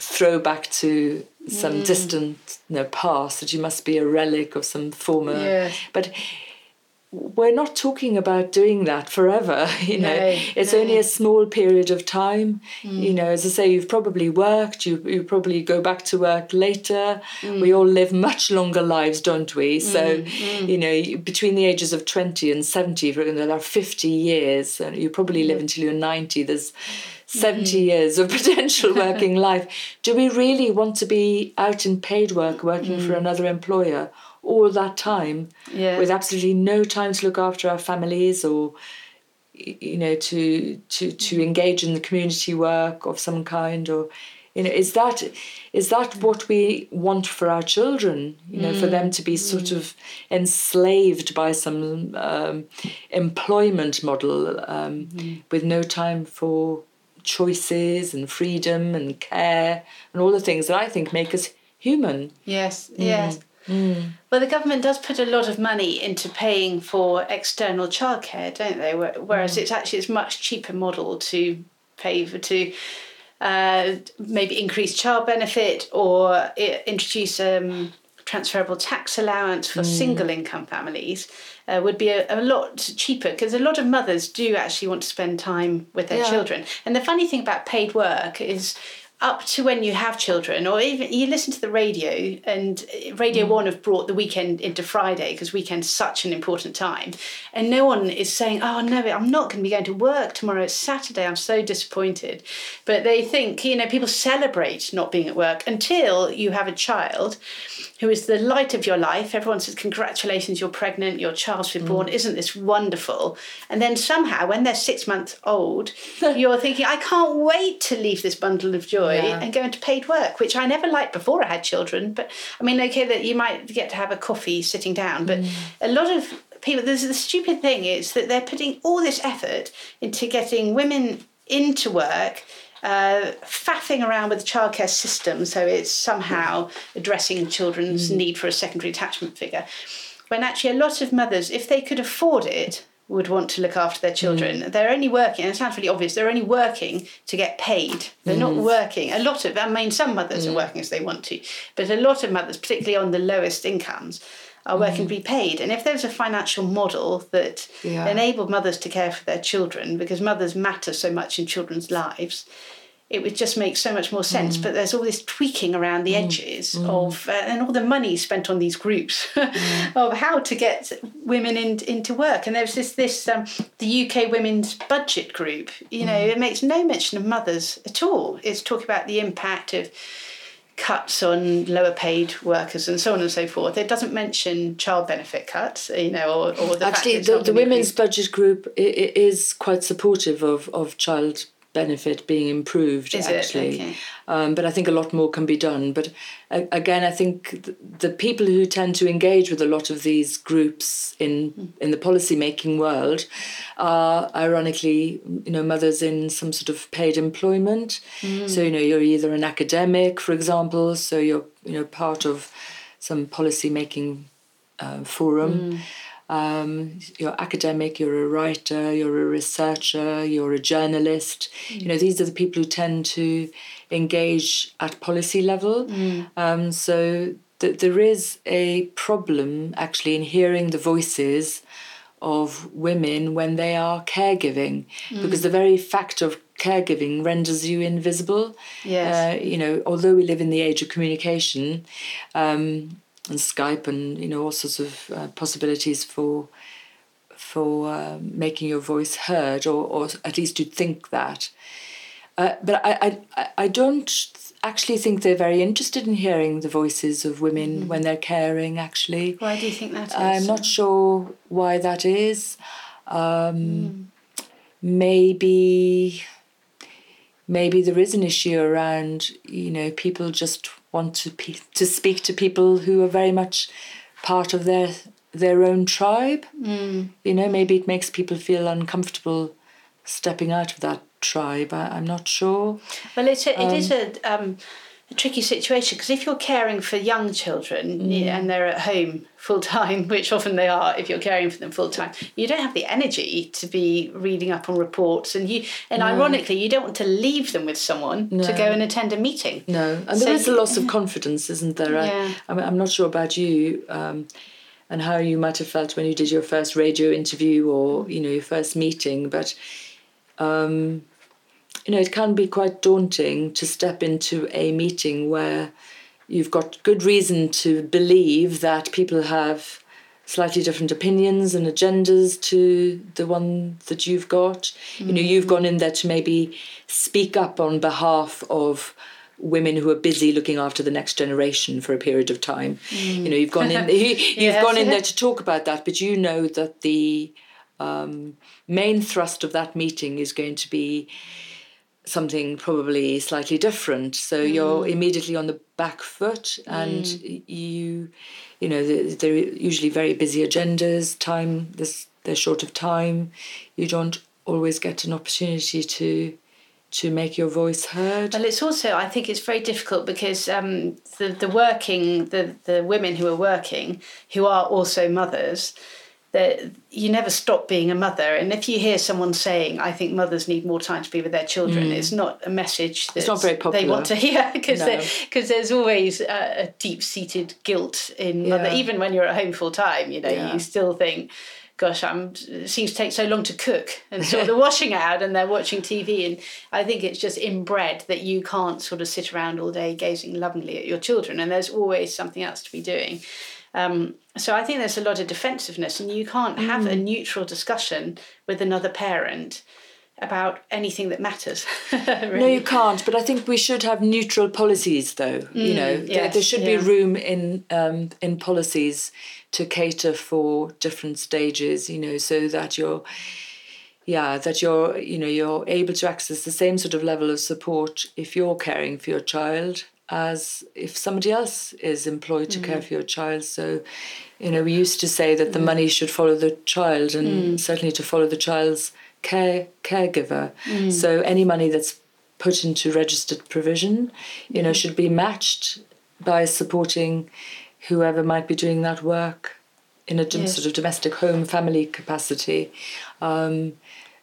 throwback to some Mm. distant you know, past, that you must be a relic of some former. Yes. But we're not talking about doing that forever you know. No, it's no. only a small period of time Mm. you know. As i say you've probably worked you, you probably go back to work later. Mm. we all live much longer lives don't we? So you know between the ages of 20 and 70 for- there are 50 years and you probably live until you're 90 there's 70 Mm-hmm. years of potential working life. Do we really want to be out in paid work working for another employer all that time Mm. Yeah. with absolutely no time to look after our families or you know to to to engage in the community work of some kind or you know is that is that what we want for our children? You know for them to be sort of enslaved by some um, employment model um, with no time for choices and freedom and care and all the things that I think make us human. Yes, yes. Well, the government does put a lot of money into paying for external childcare, don't they? Whereas it's actually it's much cheaper model to pay for to uh, maybe increase child benefit or introduce um, transferable tax allowance for single income families uh, would be a, a lot cheaper because a lot of mothers do actually want to spend time with their Yeah. children. And the funny thing about paid work is up to when you have children, or even you listen to the radio, and uh, Radio mm. One have brought the weekend into Friday because weekend's such an important time, and no one is saying, "Oh no, I'm not going to be going to work tomorrow. It's Saturday. I'm so disappointed." But they think, you know, people celebrate not being at work until you have a child who is the light of your life. Everyone says, Congratulations, you're pregnant, your child's been born, mm. isn't this wonderful? And then somehow, when they're six months old, you're thinking, I can't wait to leave this bundle of joy Yeah. and go into paid work, which I never liked before I had children. But I mean, okay, that you might get to have a coffee sitting down, but a lot of people, there's the stupid thing is that they're putting all this effort into getting women into work uh, faffing around with the childcare system so it's somehow addressing children's need for a secondary attachment figure. When actually, a lot of mothers, if they could afford it, would want to look after their mm. children. They're only working, and it sounds really obvious, they're only working to get paid. They're not mm. working. A lot of, I mean, some mothers are mm. working as they want to, but a lot of mothers, particularly on the lowest incomes, are working to be paid. And if there was a financial model that Yeah. enabled mothers to care for their children, because mothers matter so much in children's lives, it would just make so much more sense. Mm. But there's all this tweaking around the mm. edges mm. of, uh, and all the money spent on these groups of how to get women in, into work. And there's this this um, the UK Women's Budget Group. You know, it makes no mention of mothers at all. It's talking about the impact of cuts on lower paid workers and so on and so forth. It doesn't mention child benefit cuts, you know, or, or the Actually, the, the women's budget group is quite supportive of, of child benefit being improved. Is actually, Okay. um, but I think a lot more can be done. But uh, again, I think th- the people who tend to engage with a lot of these groups in in the policy making world are ironically, you know, mothers in some sort of paid employment. So you know, you're either an academic, for example, so you're you know part of some policy making uh, forum. Um, you're academic, you're a writer, you're a researcher, you're a journalist. You know, these are the people who tend to engage at policy level. Um, so th- there is a problem actually in hearing the voices of women when they are caregiving, because the very fact of caregiving renders you invisible. Yes. Uh, you know, although we live in the age of communication, um, and Skype and you know all sorts of uh, possibilities for for uh, making your voice heard, or, or at least to think that. Uh, but I, I I don't actually think they're very interested in hearing the voices of women when they're caring. Actually, Why do you think that is? I'm not sure why that is. Um, Maybe, maybe there is an issue around you know people just want to pe- to speak to people who are very much part of their their own tribe. Mm. You know, maybe it makes people feel uncomfortable stepping out of that tribe. I, I'm not sure. Well, it's a, it is a, um, a tricky situation because if you're caring for young children yeah, and they're at home full time, which often they are if you're caring for them full time, you don't have the energy to be reading up on reports, and you and ironically, you don't want to leave them with someone to go and attend a meeting. No, and So there is a loss of confidence, isn't there? Yeah. I, I'm not sure about you um, and how you might have felt when you did your first radio interview or you know your first meeting, but um, you know it can be quite daunting to step into a meeting where you've got good reason to believe that people have slightly different opinions and agendas to the one that you've got. You know, you've gone in there to maybe speak up on behalf of women who are busy looking after the next generation for a period of time. You know, you've gone in you, you've Yes, gone in there to talk about that, but you know that the um, main thrust of that meeting is going to be something probably slightly different. So you're immediately on the back foot, and you, you know, they're, they're usually very busy agendas. Time, this they're short of time. You don't always get an opportunity to to make your voice heard. Well, it's also I think it's very difficult because um, the the working the the women who are working who are also mothers that you never stop being a mother. And if you hear someone saying, "I think mothers need more time to be with their children," mm. it's not a message that not very popular. they want to hear because no. there's always a, a deep seated guilt in mother. Yeah. Even when you're at home full time, you know, yeah. you still think gosh, I'm, it seems to take so long to cook and sort the washing out and they're watching TV. And I think it's just inbred that you can't sort of sit around all day gazing lovingly at your children and there's always something else to be doing. Um, so I think there's a lot of defensiveness and you can't have mm. a neutral discussion with another parent about anything that matters. really. No, you can't. But I think we should have neutral policies, though. Mm, you know, yes, there, there, should yeah. be room in um, in policies to cater for different stages. You know, so that you're, yeah, that you're, you know, you're able to access the same sort of level of support if you're caring for your child as if somebody else is employed to mm. care for your child. So, you know, we used to say that the mm. money should follow the child, and mm. certainly to follow the child's care caregiver. Mm. So any money that's put into registered provision, you know, mm. should be matched by supporting whoever might be doing that work in a yes. sort of domestic home family capacity. Um,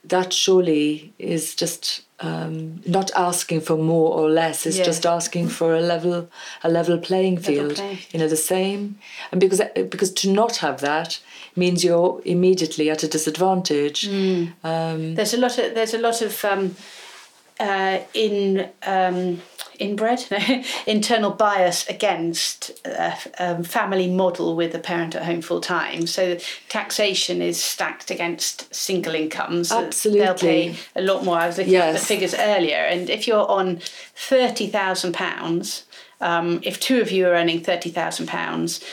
that surely is just um, not asking for more or less. It's just asking for a level a level playing field. Level play. You know, the same. And because because to not have that means you're immediately at a disadvantage. Mm. Um, there's a lot of there's a lot of um, uh, in um, inbred internal bias against a, a, family model with a parent at home full time. So taxation is stacked against single incomes. Absolutely, they'll pay a lot more. I was looking yes. at the figures earlier, and if you're on thirty thousand um, pounds, if two of you are earning thirty thousand pounds.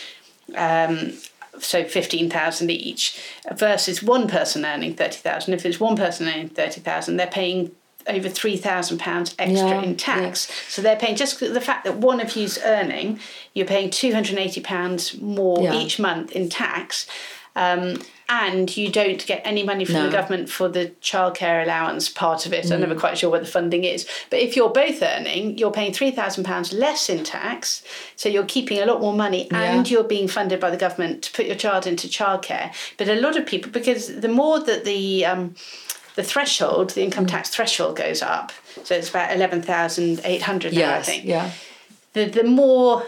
Um, so 15,000 each versus one person earning 30,000 if it's one person earning 30,000 they're paying over three thousand pounds extra yeah, in tax. Yeah. So they're paying just the fact that one of you's earning, you're paying two hundred and eighty pounds more yeah. each month in tax. Um, and you don't get any money from no. the government for the childcare allowance part of it. Mm. I'm never quite sure what the funding is. But if you're both earning, you're paying £3,000 less in tax. So you're keeping a lot more money and you're being funded by the government to put your child into childcare. But a lot of people, because the more that the um, the threshold, the income tax threshold goes up. So it's about 11,800 now, I think. Yeah. The, the more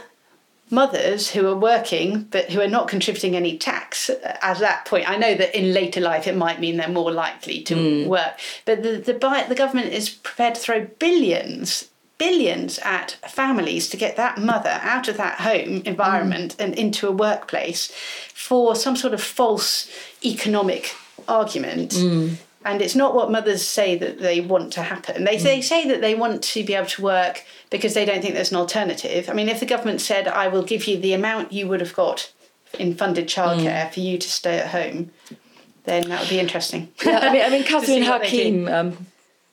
mothers who are working but who are not contributing any tax at that point. I know that in later life it might mean they're more likely to mm. work, but the, the, the government is prepared to throw billions billions at families to get that mother out of that home environment mm. and into a workplace for some sort of false economic argument mm and it's not what mothers say that they want to happen. They, mm. they say that they want to be able to work because they don't think there's an alternative. I mean, if the government said, I will give you the amount you would have got in funded childcare mm. for you to stay at home, then that would be interesting. Yeah, I mean, I mean Catherine Hakim. Um,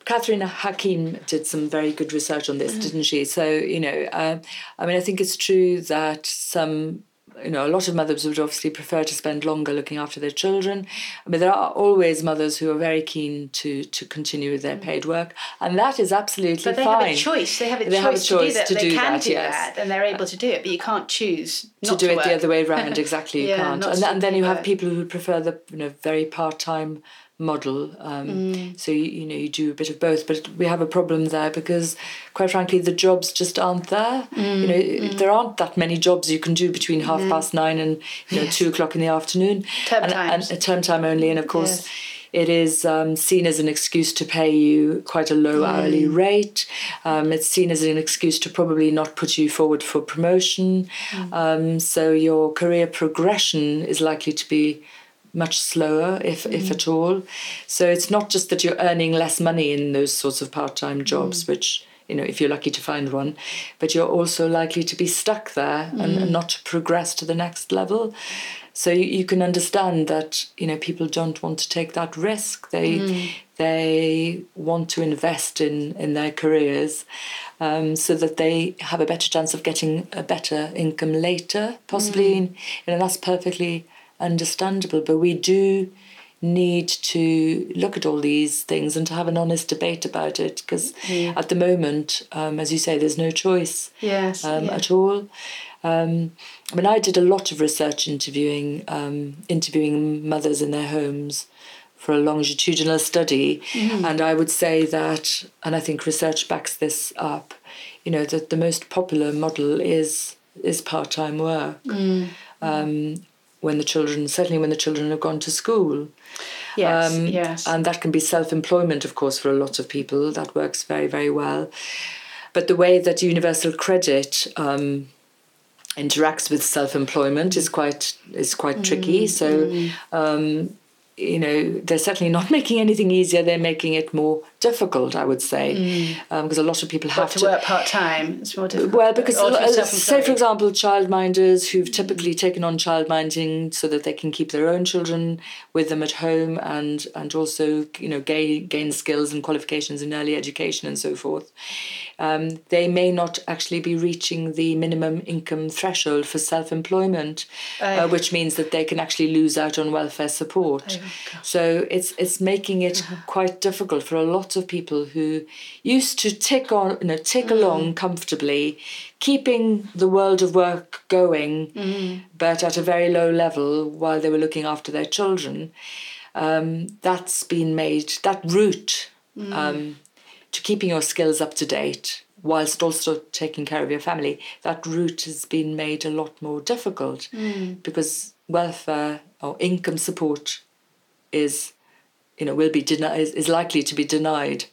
Catherine Hakim did some very good research on this, mm didn't she? So, you know, uh, I mean, I think it's true that some you know, a lot of mothers would obviously prefer to spend longer looking after their children. I mean, there are always mothers who are very keen to to continue with their mm. paid work, and that is absolutely fine. but they fine. have a choice. They have a, they choice, have a choice to do that. To they do can that, do yes. that, and they're able uh, to do it. But you can't choose to do to it work. the other way around. Exactly, you yeah, can't. And, and, then you have people who prefer the you know very part time model. Um, mm. So you, you know you do a bit of both, but we have a problem there because, quite frankly, the jobs just aren't there. Mm. You know, mm. there aren't that many jobs you can do between half past nine and you know yes. two o'clock in the afternoon. Term and, times. and term time only, and of course. Yes. It is um, seen as an excuse to pay you quite a low mm. hourly rate. Um, it's seen as an excuse to probably not put you forward for promotion. Mm. Um, so your career progression is likely to be much slower, if mm. if at all. So it's not just that you're earning less money in those sorts of part time jobs, mm. which you know if you're lucky to find one, but you're also likely to be stuck there mm. and, and, not to progress to the next level. So you, you can understand that you know people don't want to take that risk. They mm. they want to invest in in their careers. Um, so that they have a better chance of getting a better income later, possibly. Mm. In, you know, that's perfectly understandable, but we do need to look at all these things and to have an honest debate about it because yeah. at the moment, um, as you say, there's no choice yes, um, yeah. at all. Um, I mean, I did a lot of research interviewing um, interviewing mothers in their homes for a longitudinal study, mm-hmm. and I would say that, and I think research backs this up. You know that the most popular model is is part time work. Mm. Um, when the children, certainly when the children have gone to school. Yes, um, yes. And that can be self employment, of course, for a lot of people. That works very, very well. But the way that universal credit um, interacts with self employment is quite is quite mm, tricky. So mm. um, you know, they're certainly not making anything easier. They're making it more difficult, I would say, because mm. um, a lot of people have to, to, work part time. It's more difficult. Well, because uh, say, for example, childminders who've typically taken on childminding so that they can keep their own children with them at home and and also you know gain gain skills and qualifications in early education and so forth um, they may not actually be reaching the minimum income threshold for self employment, uh, oh. which means that they can actually lose out on welfare support. Oh, so it's it's making it uh-huh. quite difficult for a lot of people who used to tick on you know tick mm. along comfortably, keeping the world of work going, mm. but at a very low level while they were looking after their children. Um, that's been made that route mm. um, to keeping your skills up to date whilst also taking care of your family, that route has been made a lot more difficult mm. because welfare or income support is, you know, will be denied is, is likely to be denied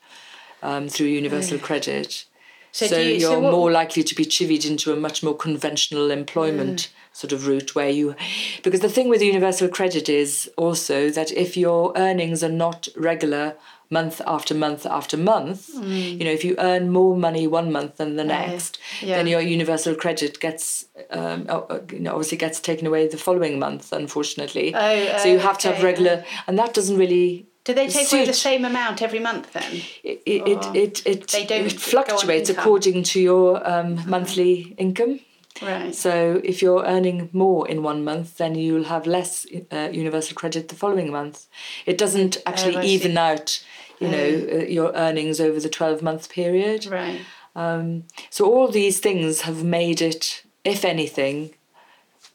um, through universal mm. credit. So, so you, are so more likely to be chivied into a much more conventional employment mm. sort of route where you, because the thing with universal credit is also that if your earnings are not regular month after month after month, mm. you know, if you earn more money one month than the next, yeah. then your universal credit gets, um, you know, obviously gets taken away the following month, unfortunately. Oh, so you have okay. to have regular, and that doesn't really do they take away the same amount every month then? It it it, it, they don't it fluctuates according to your um, uh-huh. monthly income. Right. So if you're earning more in one month, then you'll have less uh, universal credit the following month. It doesn't actually oh, even out you know, uh, your earnings over the 12 month period. Right. Um, so all these things have made it, if anything,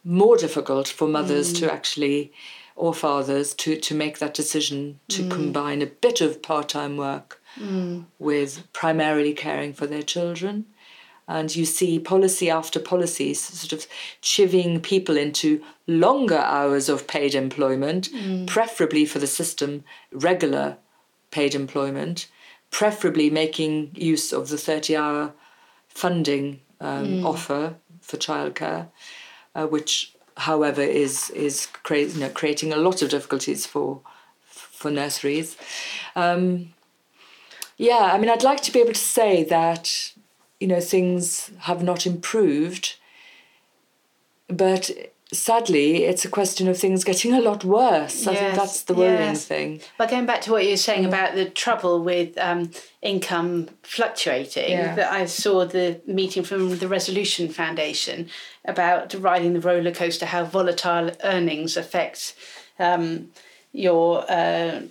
more difficult for mothers mm. to actually, or fathers, to, to make that decision to mm. combine a bit of part time work mm. with primarily caring for their children. And you see policy after policy sort of chivvying people into longer hours of paid employment, mm. preferably for the system, regular paid employment, preferably making use of the 30 hour funding um, mm. offer for childcare, uh, which, however, is, is crea- you know, creating a lot of difficulties for, for nurseries. Um, yeah, I mean, I'd like to be able to say that, you know, things have not improved, but sadly, it's a question of things getting a lot worse. Yes, I think that's the worrying yes. thing. But going back to what you were saying mm. about the trouble with um, income fluctuating, yeah. that I saw the meeting from the Resolution Foundation about riding the roller coaster, how volatile earnings affect um, your uh,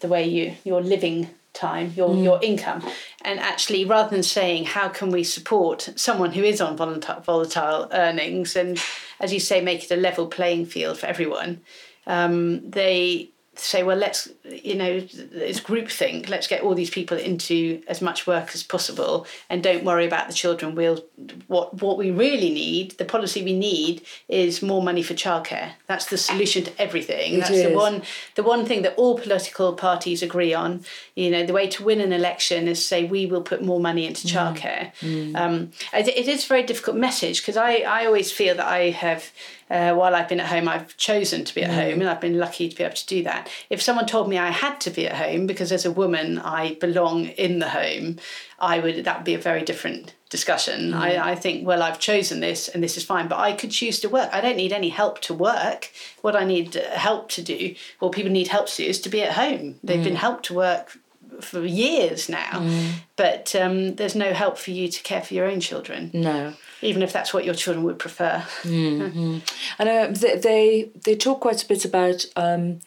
the way you you're living time, your mm. your income, and actually rather than saying how can we support someone who is on volatile, volatile earnings and as you say make it a level playing field for everyone, um, they say, well, let's, you know, it's groupthink. Let's get all these people into as much work as possible, and don't worry about the children. We'll what what we really need, the policy we need, is more money for childcare. That's the solution to everything. It That's is. the one the one thing that all political parties agree on. You know, the way to win an election is say we will put more money into mm. childcare. Mm. Um, it, it is a very difficult message because I I always feel that I have uh, while I've been at home, I've chosen to be at mm. home, and I've been lucky to be able to do that. If someone told me I had to be at home because as a woman I belong in the home, I would that would be a very different discussion. Mm. I, I think well I've chosen this and this is fine, but I could choose to work. I don't need any help to work. What I need uh, help to do, or people need help to do, is to be at home. They've mm. been helped to work for years now, mm. but um, there's no help for you to care for your own children. No even if that's what your children would prefer. Mm-hmm. and uh, they, they, they talk quite a bit about um,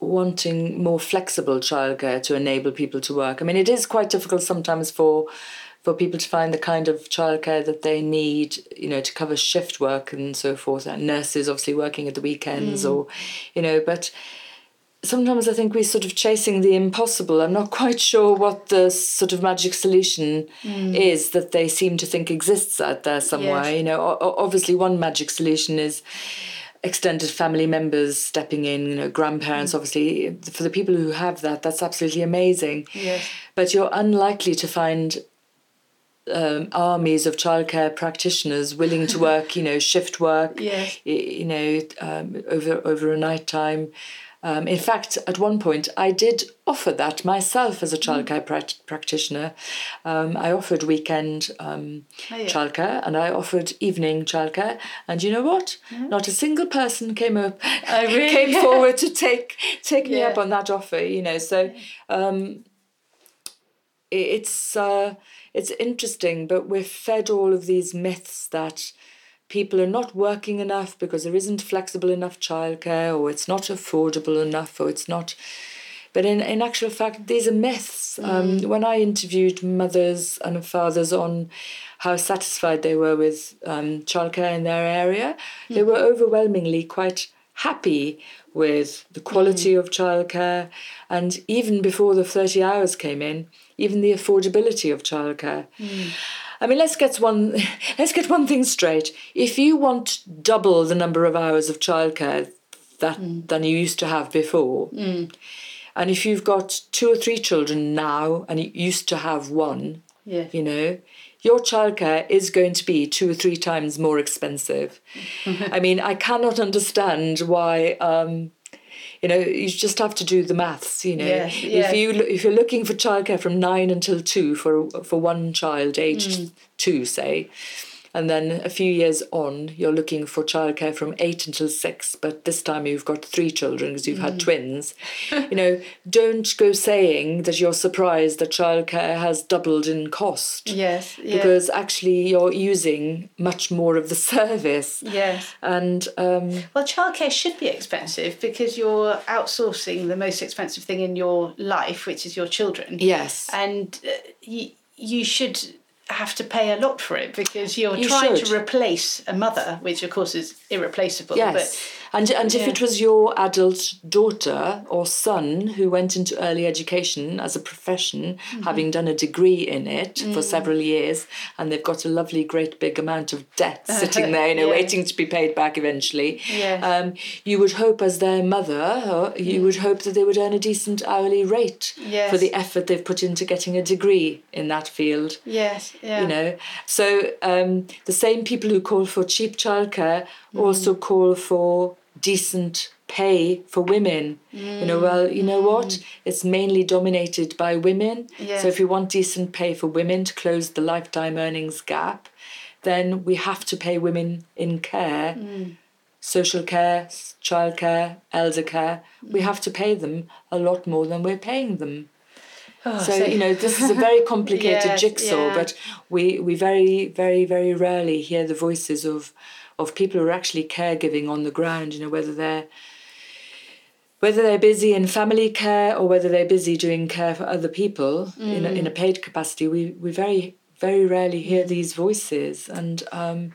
wanting more flexible childcare to enable people to work. I mean, it is quite difficult sometimes for for people to find the kind of childcare that they need, you know, to cover shift work and so forth. And nurses obviously working at the weekends, mm. or, you know, but sometimes I think we're sort of chasing the impossible. I'm not quite sure what the sort of magic solution mm. is that they seem to think exists out there somewhere. Yes. You know, obviously one magic solution is extended family members stepping in, you know, grandparents, mm. obviously, for the people who have that, that's absolutely amazing. Yes. But you're unlikely to find um, armies of childcare practitioners willing to work, you know, shift work, yes. you know, um, over over a night time. Um, in fact, at one point, I did offer that myself as a childcare mm. pra- practitioner. Um, I offered weekend um, oh, yeah. childcare and I offered evening childcare. And you know what? Mm. Not a single person came up, oh, really? came forward to take take yeah. me up on that offer. You know, so um, it's. Uh, it's interesting, but we're fed all of these myths that people are not working enough because there isn't flexible enough childcare or it's not affordable enough or it's not but in, in actual fact these are myths um, mm. when i interviewed mothers and fathers on how satisfied they were with um, childcare in their area mm. they were overwhelmingly quite happy with the quality mm. of childcare and even before the 30 hours came in even the affordability of childcare. I mean, let's get one. Let's get one thing straight. If you want double the number of hours of childcare that mm. than you used to have before, mm. and if you've got two or three children now and you used to have one, yeah. you know, your childcare is going to be two or three times more expensive. I mean, I cannot understand why. Um, you know you just have to do the maths you know yes, yes. if you if you're looking for childcare from 9 until 2 for for one child aged mm. 2 say and then a few years on, you're looking for childcare from eight until six, but this time you've got three children because you've mm. had twins. you know, don't go saying that you're surprised that childcare has doubled in cost. Yes. Because actually you're using much more of the service. Yes. And um, well, childcare should be expensive because you're outsourcing the most expensive thing in your life, which is your children. Yes. And uh, you, you should have to pay a lot for it because you're you trying should. to replace a mother, which of course is irreplaceable. Yes. And and yeah. if it was your adult daughter or son who went into early education as a profession, mm-hmm. having done a degree in it mm. for several years, and they've got a lovely, great big amount of debt sitting there, you know, yeah. waiting to be paid back eventually, yes. um, you would hope as their mother, you mm. would hope that they would earn a decent hourly rate yes. for the effort they've put into getting a degree in that field. Yes, yeah. You know, so um, the same people who call for cheap childcare mm. also call for decent pay for women. Mm. You know, well, you know what? Mm. It's mainly dominated by women. Yes. So if you want decent pay for women to close the lifetime earnings gap, then we have to pay women in care, mm. social care, childcare, elder care. We mm. have to pay them a lot more than we're paying them. Oh, so, so, you know this is a very complicated yes, jigsaw, yeah. but we we very very very rarely hear the voices of of people who are actually caregiving on the ground, you know, whether they're whether they're busy in family care or whether they're busy doing care for other people mm. in, a, in a paid capacity, we, we very, very rarely hear these voices. And um,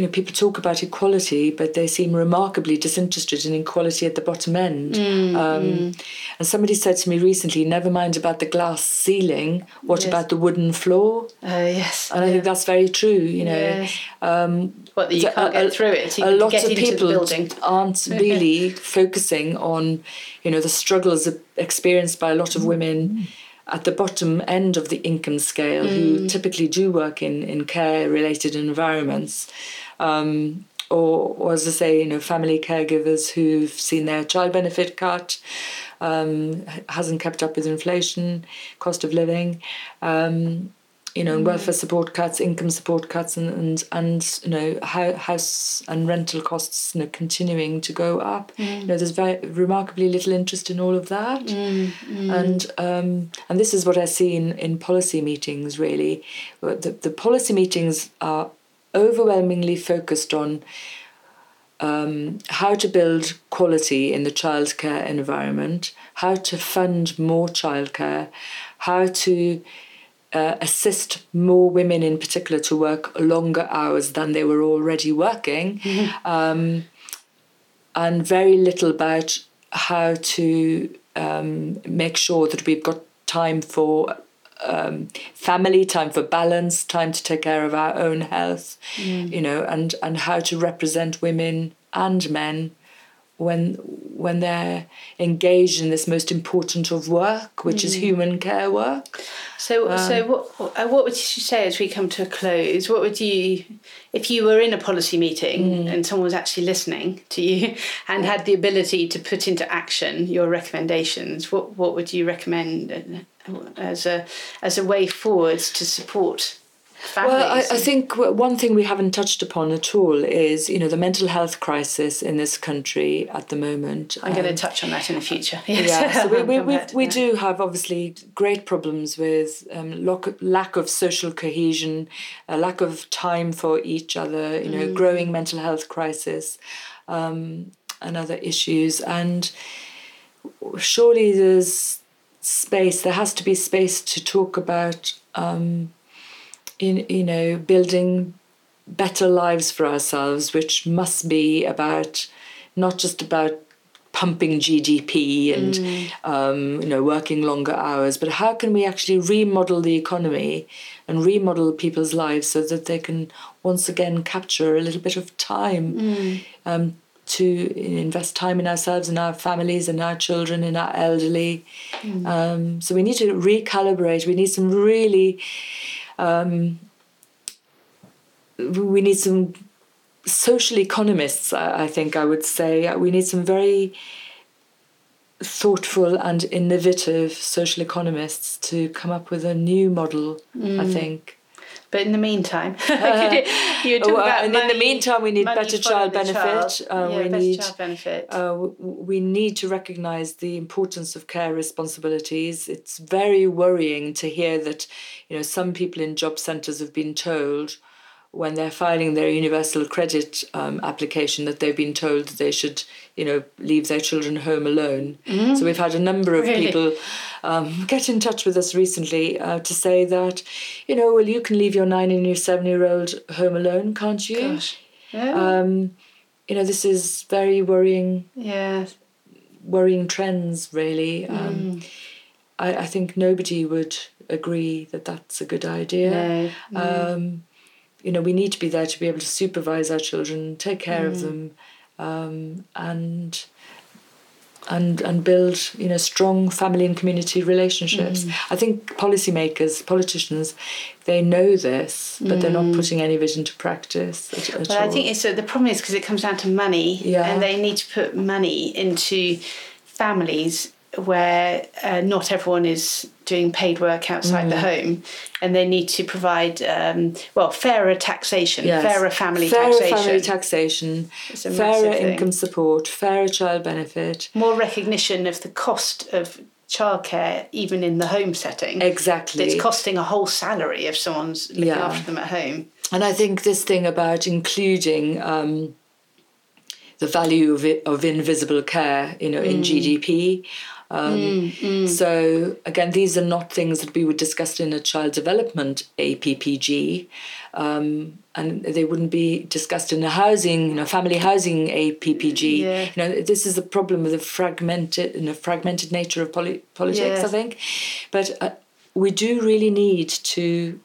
you know, people talk about equality, but they seem remarkably disinterested in equality at the bottom end. Mm, um, mm. And somebody said to me recently, never mind about the glass ceiling, what yes. about the wooden floor? Uh, yes. And I think that's very true, you know. Yes. Um, what, you can't a, get through it, a lot of people aren't really focusing on, you know, the struggles experienced by a lot of women at the bottom end of the income scale mm. who typically do work in, in care related environments. Um, or, or, as I say, you know, family caregivers who've seen their child benefit cut, um, hasn't kept up with inflation, cost of living. Um, you know, mm. welfare support cuts, income support cuts, and and, and you know, house and rental costs, you know, continuing to go up. Mm. You know, there's very remarkably little interest in all of that, mm. mm. and um, and this is what I see in, in policy meetings. Really, the the policy meetings are overwhelmingly focused on um, how to build quality in the childcare environment, how to fund more childcare, how to uh, assist more women in particular to work longer hours than they were already working, mm-hmm. um, and very little about how to um, make sure that we've got time for um, family, time for balance, time to take care of our own health, mm. you know, and, and how to represent women and men when when they're engaged in this most important of work, which mm. is human care work. So, um, so what uh, what would you say as we come to a close? What would you, if you were in a policy meeting mm. and someone was actually listening to you and had the ability to put into action your recommendations? What what would you recommend as a as a way forwards to support families? Well, I, I, think one thing we haven't touched upon at all is you know the mental health crisis in this country at the moment. I'm um, going to touch on that in the future. Yes. Yeah, so we we, we, we do have obviously great problems with um, lack of social cohesion, a lack of time for each other. You know, mm. growing mental health crisis, um, and other issues, and surely there's space. There has to be space to talk about, um, in you know, building better lives for ourselves, which must be about not just about pumping GDP and mm. um, you know working longer hours, but how can we actually remodel the economy and remodel people's lives so that they can once again capture a little bit of time mm. um, to invest time in ourselves and our families and our children and our elderly. Mm. Um, so we need to recalibrate. We need some really, um, we need some social economists, I think I would say. We need some very thoughtful and innovative social economists to come up with a new model, mm. I think. But in the meantime, uh, you, well, and money, in the meantime, we need better child benefit. Child. Uh, yeah, we better need child benefit. Uh, we need to recognise the importance of care responsibilities. It's very worrying to hear that, you know, some people in job centres have been told when they're filing their universal credit um, application that they've been told they should, you know, leave their children home alone. Mm. So we've had a number of really? people um, get in touch with us recently uh, to say that, you know, well, you can leave your nine and your seven year old home alone, can't you? Gosh. Yeah. Um, you know, this is very worrying. Yeah. Worrying trends, really. Um, mm. I, I think nobody would agree that that's a good idea. No. Mm. Um, you know, we need to be there to be able to supervise our children, take care mm. of them, um, and and and build you know strong family and community relationships. Mm. I think policymakers, politicians, they know this, but mm. they're not mm. putting any of it into practice. At, at well, all. I think it's uh, the problem is because it comes down to money, yeah. and they need to put money into families where uh, not everyone is doing paid work outside mm. the home, and they need to provide um, well fairer taxation, yes. fairer family fairer taxation, family taxation, fairer income support, fairer child benefit, more recognition of the cost of childcare even in the home setting. Exactly, it's costing a whole salary if someone's looking yeah. after them at home. And I think this thing about including. Um, the value of it, of invisible care, you know, mm. in GDP. Um, mm, mm. So again, these are not things that we would discuss in a child development APPG, um, and they wouldn't be discussed in a housing, you know, family housing APPG. Yeah. You know, this is the problem with the fragmented, you know, fragmented nature of poli- politics. I think, but uh, we do really need to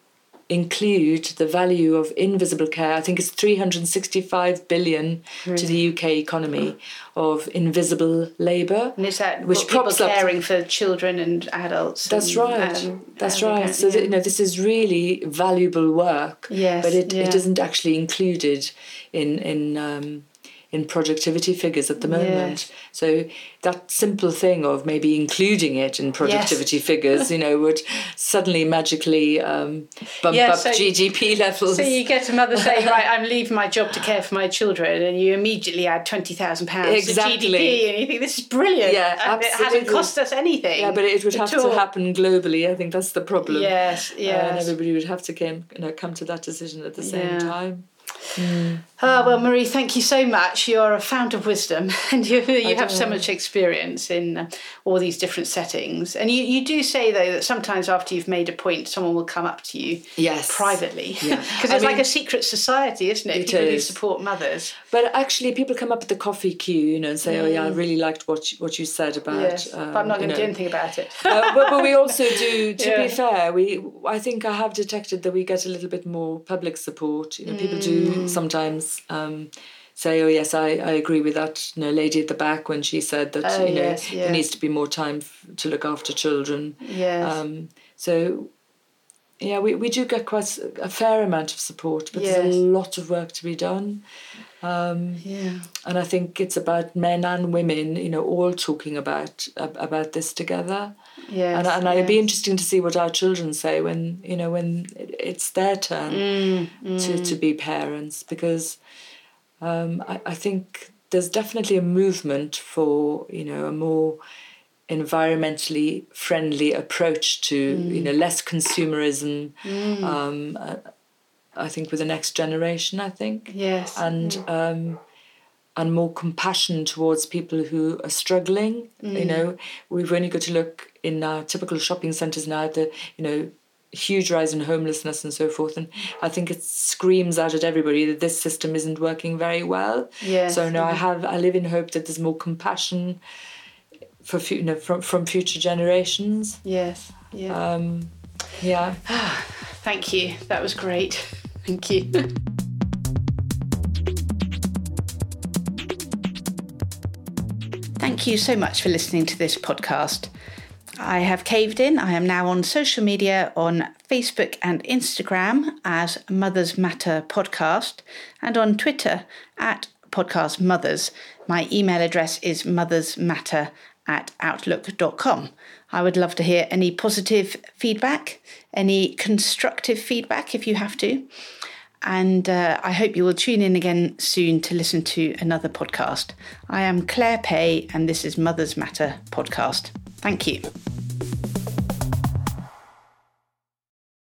include the value of invisible care. I think it's 365 billion really? to the UK economy of invisible labour. And is that which props caring up, for children and adults? That's and, right. Um, that's right. So yeah. that, you know this is really valuable work. Yes, but it, yeah. it isn't actually included in in um, in productivity figures at the moment. Yes. So that simple thing of maybe including it in productivity yes. figures, you know, would suddenly magically um, bump yeah, up so, GDP levels. So you get a mother saying, "Right, I'm leaving my job to care for my children," and you immediately add twenty thousand pounds exactly. to GDP, and you think this is brilliant. Yeah, and absolutely. It hasn't cost us anything. Yeah, but it would have to happen globally. I think that's the problem. Yes, yes. Uh, and everybody would have to come, you know, come to that decision at the same yeah. time. Mm. Uh, well, Marie, thank you so much. You're a fount of wisdom and you, you have so much experience in uh, all these different settings. And you, you do say, though, that sometimes after you've made a point, someone will come up to you yes. privately. Because yeah. it's I like a secret society, isn't it? it people is. who support mothers. But actually, people come up at the coffee queue you know, and say, mm. oh, yeah, I mm. really liked what you, what you said about... Yes, um, but I'm not going to do anything about it. uh, but, but, we also do, to yeah. be fair, we I think I have detected that we get a little bit more public support. You know, people do mm. sometimes um, say, "Oh yes, I, I agree with that." You know, lady at the back when she said that oh, you know yes, yeah. there needs to be more time f- to look after children. Yes. Um, so yeah, we, we do get quite a fair amount of support, but yes. there's a lot of work to be done. Um, yeah. And I think it's about men and women, you know, all talking about about this together. Yes, and, and yes. it'd be interesting to see what our children say when you know when it's their turn mm, mm. to to be parents because um, I, I think there's definitely a movement for you know a more environmentally friendly approach to mm. you know less consumerism mm. um, uh, I think with the next generation I think yes and um, and more compassion towards people who are struggling you mm. know we've only got to look in our typical shopping centres now the you know huge rise in homelessness and so forth and I think it screams out at everybody that this system isn't working very well yes. so now I have I live in hope that there's more compassion for you know from from future generations. Yes. Yeah. Um, yeah. Thank you. That was great. Thank you. Thank you so much for listening to this podcast. I have caved in. I am now on social media on Facebook and Instagram as Mothers Matter Podcast and on Twitter at Podcast Mothers. My email address is mothersmatter at outlook.com. I would love to hear any positive feedback, any constructive feedback if you have to. And uh, I hope you will tune in again soon to listen to another podcast. I am Claire Pay, and this is Mothers Matter podcast. Thank you.